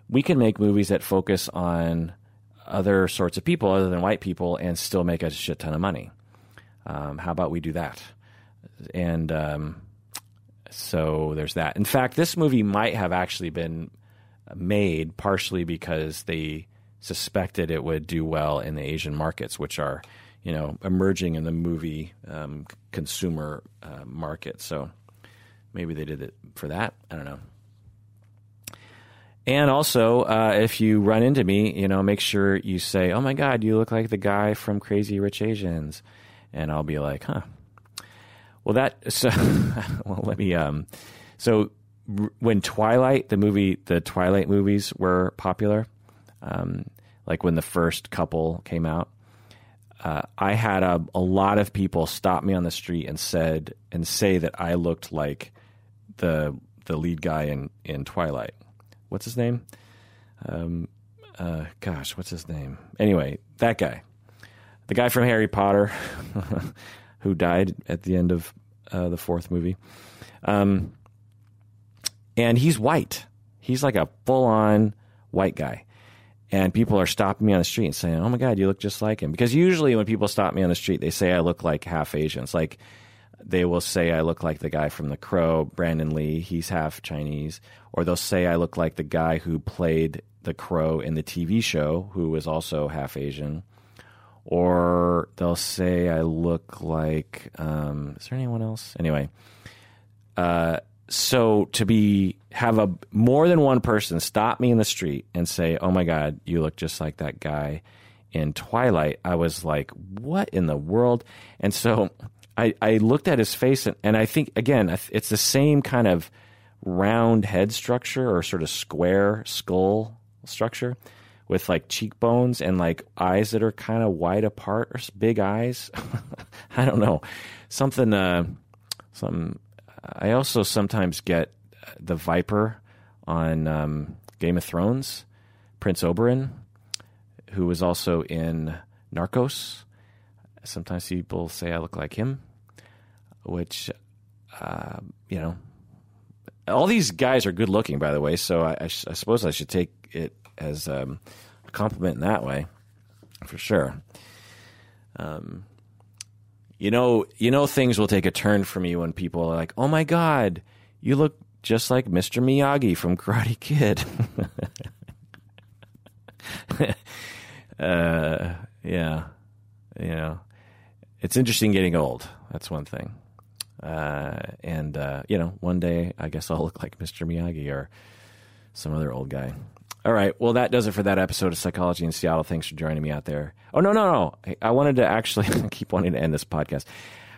we can make movies that focus on other sorts of people other than white people and still make a shit ton of money. Um, how about we do that? and um, so there's that. In fact, this movie might have actually been made partially because they suspected it would do well in the Asian markets, which are you know emerging in the movie um, consumer uh, market. So maybe they did it for that. I don't know. And also, uh, if you run into me, you know, make sure you say, "Oh my God, you look like the guy from Crazy Rich Asians," and I'll be like, "Huh, well, that [LAUGHS] so well. Let me. Um, so when Twilight, the movie, the Twilight movies were popular, um, like when the first couple came out, uh, I had a, a lot of people stop me on the street and said and say that I looked like the the lead guy in in Twilight. What's his name? Um, uh, gosh, what's his name? Anyway, that guy, the guy from Harry Potter. [LAUGHS] who died at the end of uh, the fourth movie. Um, and he's white. He's like a full on white guy. And people are stopping me on the street and saying, Oh my God, you look just like him. Because usually when people stop me on the street, they say I look like half Asian. It's like they will say I look like the guy from The Crow, Brandon Lee. He's half Chinese. Or they'll say I look like the guy who played The Crow in the TV show, who was also half Asian or they'll say I look like. Um, is there anyone else? Anyway, uh, so to be have a more than one person stop me in the street and say, "Oh my God, you look just like that guy in Twilight," I was like, "What in the world?" And so I, I looked at his face, and, and I think again, it's the same kind of round head structure or sort of square skull structure with like cheekbones and like eyes that are kind of wide apart or big eyes. [LAUGHS] I don't know. Something, uh, something. I also sometimes get the Viper on um, Game of Thrones, Prince Oberyn, who was also in Narcos. Sometimes people say I look like him, which, uh, you know, all these guys are good looking, by the way. So I, I, I suppose I should take it as um, a compliment in that way, for sure. Um, you know, you know, things will take a turn for me when people are like, "Oh my God, you look just like Mr. Miyagi from Karate Kid." [LAUGHS] uh, yeah, you know, it's interesting getting old. That's one thing. Uh, and uh, you know, one day I guess I'll look like Mr. Miyagi or some other old guy. All right. Well, that does it for that episode of Psychology in Seattle. Thanks for joining me out there. Oh no, no, no! I wanted to actually [LAUGHS] keep wanting to end this podcast.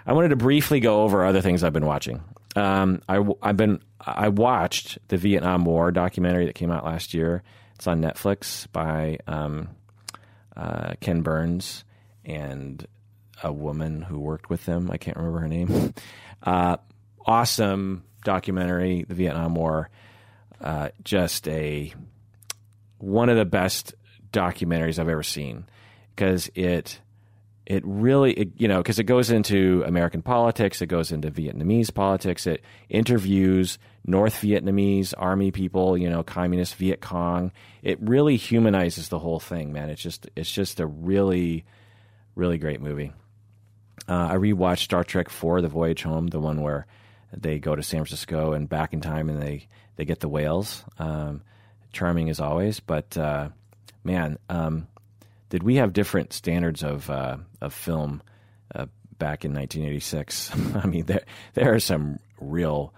I wanted to briefly go over other things I've been watching. Um, I, have been I watched the Vietnam War documentary that came out last year. It's on Netflix by um, uh, Ken Burns and a woman who worked with them. I can't remember her name. [LAUGHS] Uh, awesome documentary, the Vietnam War. Uh, just a one of the best documentaries I've ever seen because it it really it, you know because it goes into American politics, it goes into Vietnamese politics, it interviews North Vietnamese army people, you know, communist Viet Cong. It really humanizes the whole thing, man. It's just it's just a really really great movie. Uh, I rewatched Star Trek Four: The Voyage Home, the one where they go to San Francisco and back in time, and they they get the whales. Um, charming as always, but uh, man, um, did we have different standards of uh, of film uh, back in 1986? [LAUGHS] I mean, there there are some real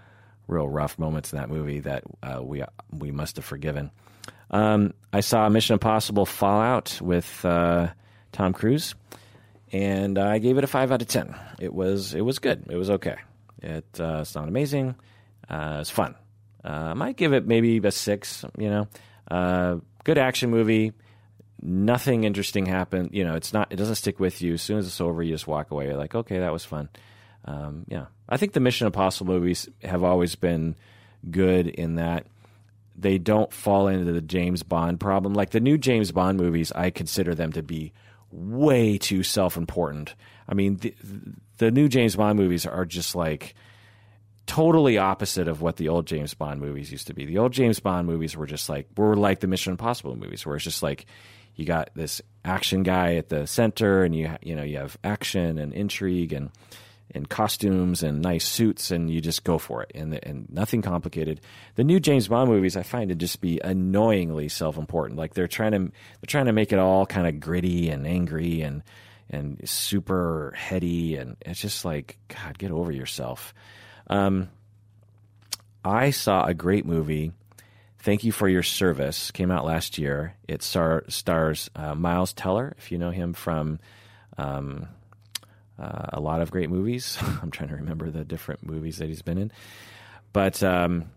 real rough moments in that movie that uh, we we must have forgiven. Um, I saw Mission Impossible Fallout with uh, Tom Cruise and I gave it a five out of ten. It was it was good. It was okay. It uh, it's not amazing. It's fun. Uh, I might give it maybe a six. You know, uh, good action movie. Nothing interesting happened. You know, it's not. It doesn't stick with you. As soon as it's over, you just walk away. You're like, okay, that was fun. Um, yeah, I think the Mission Impossible movies have always been good in that they don't fall into the James Bond problem. Like the new James Bond movies, I consider them to be way too self-important. I mean, the, the new James Bond movies are just like totally opposite of what the old James Bond movies used to be. The old James Bond movies were just like were like the Mission Impossible movies, where it's just like you got this action guy at the center, and you you know you have action and intrigue and and costumes and nice suits, and you just go for it, and and nothing complicated. The new James Bond movies, I find to just be annoyingly self-important. Like they're trying to they're trying to make it all kind of gritty and angry and and super heady, and it's just like God, get over yourself. Um, I saw a great movie. Thank you for your service. Came out last year. It star, stars uh, Miles Teller, if you know him from. Um, uh, a lot of great movies. [LAUGHS] I'm trying to remember the different movies that he's been in. But um,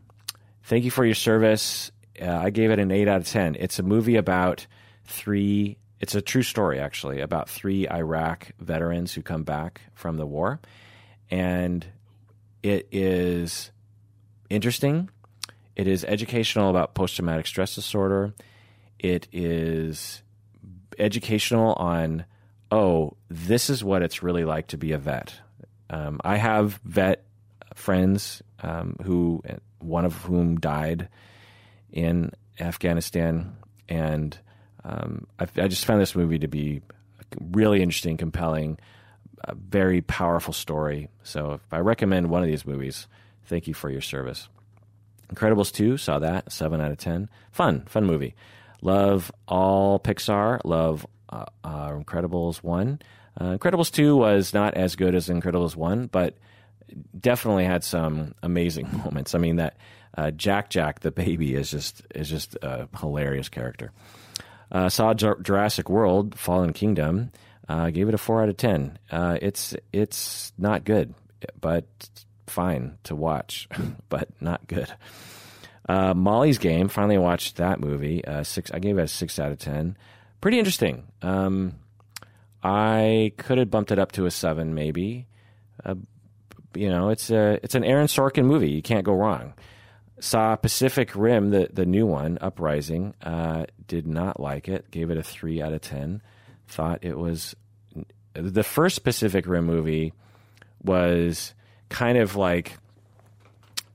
thank you for your service. Uh, I gave it an 8 out of 10. It's a movie about three, it's a true story actually, about three Iraq veterans who come back from the war. And it is interesting. It is educational about post traumatic stress disorder. It is educational on oh, this is what it's really like to be a vet. Um, I have vet friends um, who, one of whom died in Afghanistan, and um, I, I, just found this movie to be really interesting, compelling, a very powerful story. So, if I recommend one of these movies, thank you for your service. Incredibles 2, saw that, 7 out of 10. Fun, fun movie. Love all Pixar, love uh, uh, Incredibles one. Uh, Incredibles two was not as good as Incredibles one, but definitely had some amazing [LAUGHS] moments. I mean that uh, Jack Jack the baby is just is just a hilarious character. Uh, saw Jurassic World Fallen Kingdom. Uh, gave it a four out of ten. Uh, it's it's not good, but fine to watch, [LAUGHS] but not good. Uh, Molly's Game. Finally watched that movie. Uh, six. I gave it a six out of ten. Pretty interesting. Um, I could have bumped it up to a seven, maybe. Uh, you know, it's a it's an Aaron Sorkin movie. You can't go wrong. Saw Pacific Rim, the the new one, Uprising. Uh, did not like it. Gave it a three out of ten. Thought it was the first Pacific Rim movie was kind of like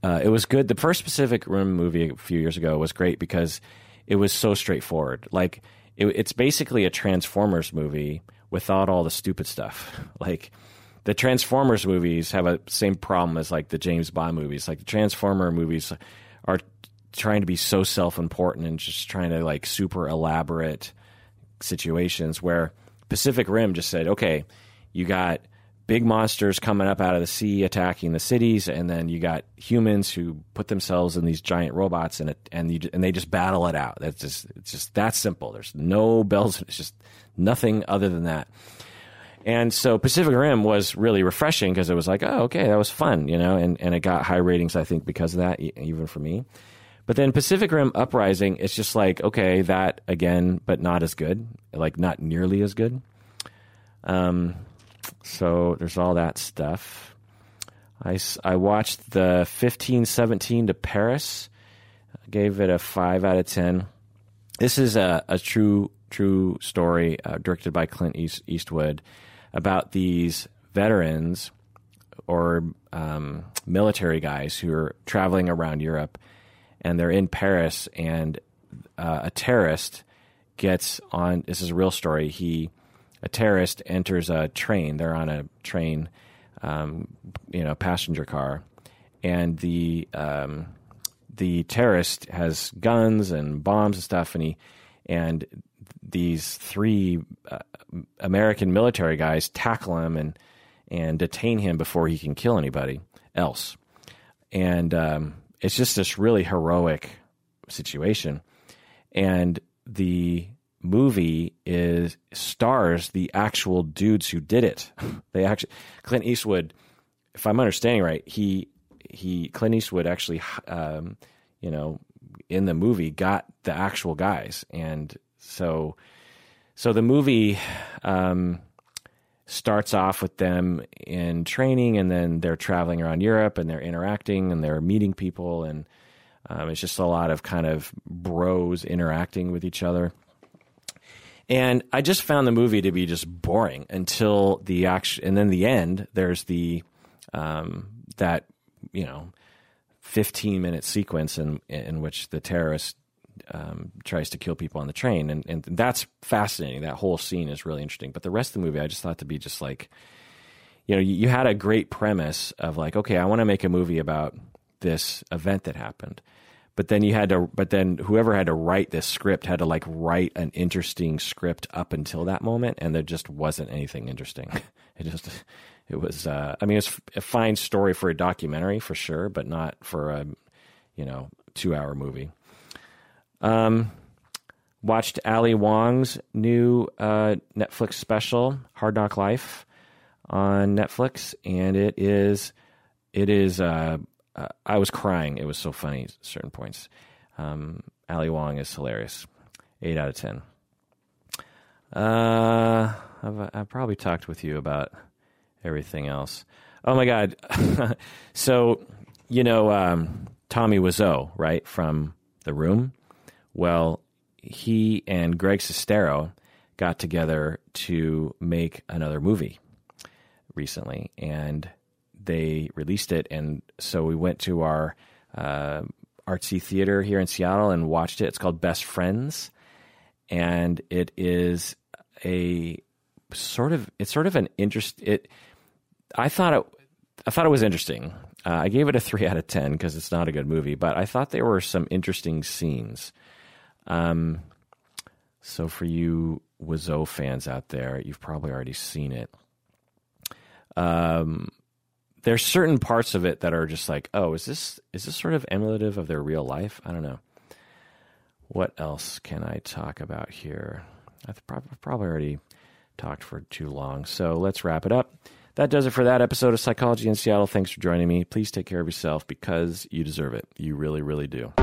uh, it was good. The first Pacific Rim movie a few years ago was great because it was so straightforward. Like it, it's basically a Transformers movie without all the stupid stuff. [LAUGHS] Like the Transformers movies have a same problem as like the James Bond movies. Like the Transformer movies are trying to be so self-important and just trying to like super elaborate situations where Pacific Rim just said, okay, you got big monsters coming up out of the sea attacking the cities, and then you got humans who put themselves in these giant robots, and it and you, and they just battle it out. That's just it's just that simple. There's no [LAUGHS] bells. It's just nothing other than that. And so Pacific Rim was really refreshing because it was like, oh, okay, that was fun, you know, and, and it got high ratings, I think, because of that, even for me. But then Pacific Rim Uprising, it's just like, okay, that again, but not as good, like not nearly as good. Um, so there's all that stuff. I, I watched the 1517 to Paris, gave it a 5 out of 10. This is a, a true true story uh, directed by Clint East, Eastwood about these veterans or um, military guys who are traveling around Europe and they're in Paris and uh, a terrorist gets on this is a real story he a terrorist enters a train they're on a train um, you know passenger car and the um, the terrorist has guns and bombs and stuff and he and these three uh, American military guys tackle him and and detain him before he can kill anybody else. And um, it's just this really heroic situation. And the movie is stars the actual dudes who did it. [LAUGHS] they actually Clint Eastwood, if I'm understanding right, he he Clint Eastwood actually um, you know in the movie got the actual guys and so, so the movie um, starts off with them in training, and then they're traveling around Europe, and they're interacting, and they're meeting people, and um, it's just a lot of kind of bros interacting with each other. And I just found the movie to be just boring until the action, and then the end. There's the um, that you know, 15 minute sequence in in which the terrorist um, tries to kill people on the train, and and that's fascinating. That whole scene is really interesting. But the rest of the movie, I just thought to be just like, you know, you, you had a great premise of like, okay, I want to make a movie about this event that happened, but then you had to, but then whoever had to write this script had to like write an interesting script up until that moment, and there just wasn't anything interesting. [LAUGHS] it just it was uh, i mean it's a fine story for a documentary for sure but not for a you know two hour movie um, watched Ali Wong's new uh, Netflix special, Hard Knock Wife, on Netflix, and it is it is. Uh, uh, I was crying. It was so funny at certain points. Um, Ali Wong is hilarious. Eight out of ten. Uh, I've, I've probably talked with you about everything else. Oh my god! [LAUGHS] so you know um, Tommy Wiseau, right from The Room. Well, he and Greg Sestero got together to make another movie recently, and they released it. And so we went to our uh, artsy theater here in Seattle and watched it. It's called Best Friends, and it is a sort of it's sort of an interest. It I thought it I thought it was interesting. Uh, I gave it a three out of ten because it's not a good movie, but I thought there were some interesting scenes. Um, So for you Wiseau fans out there, you've probably already seen it. Um, there's certain parts of it that are just like, oh, is this is this sort of emulative of their real life? I don't know. What else can I talk about here? I've probably already talked for too long, so let's wrap it up. That does it for that episode of Psychology in Seattle. Thanks for joining me. Please take care of yourself because you deserve it. You really, really do.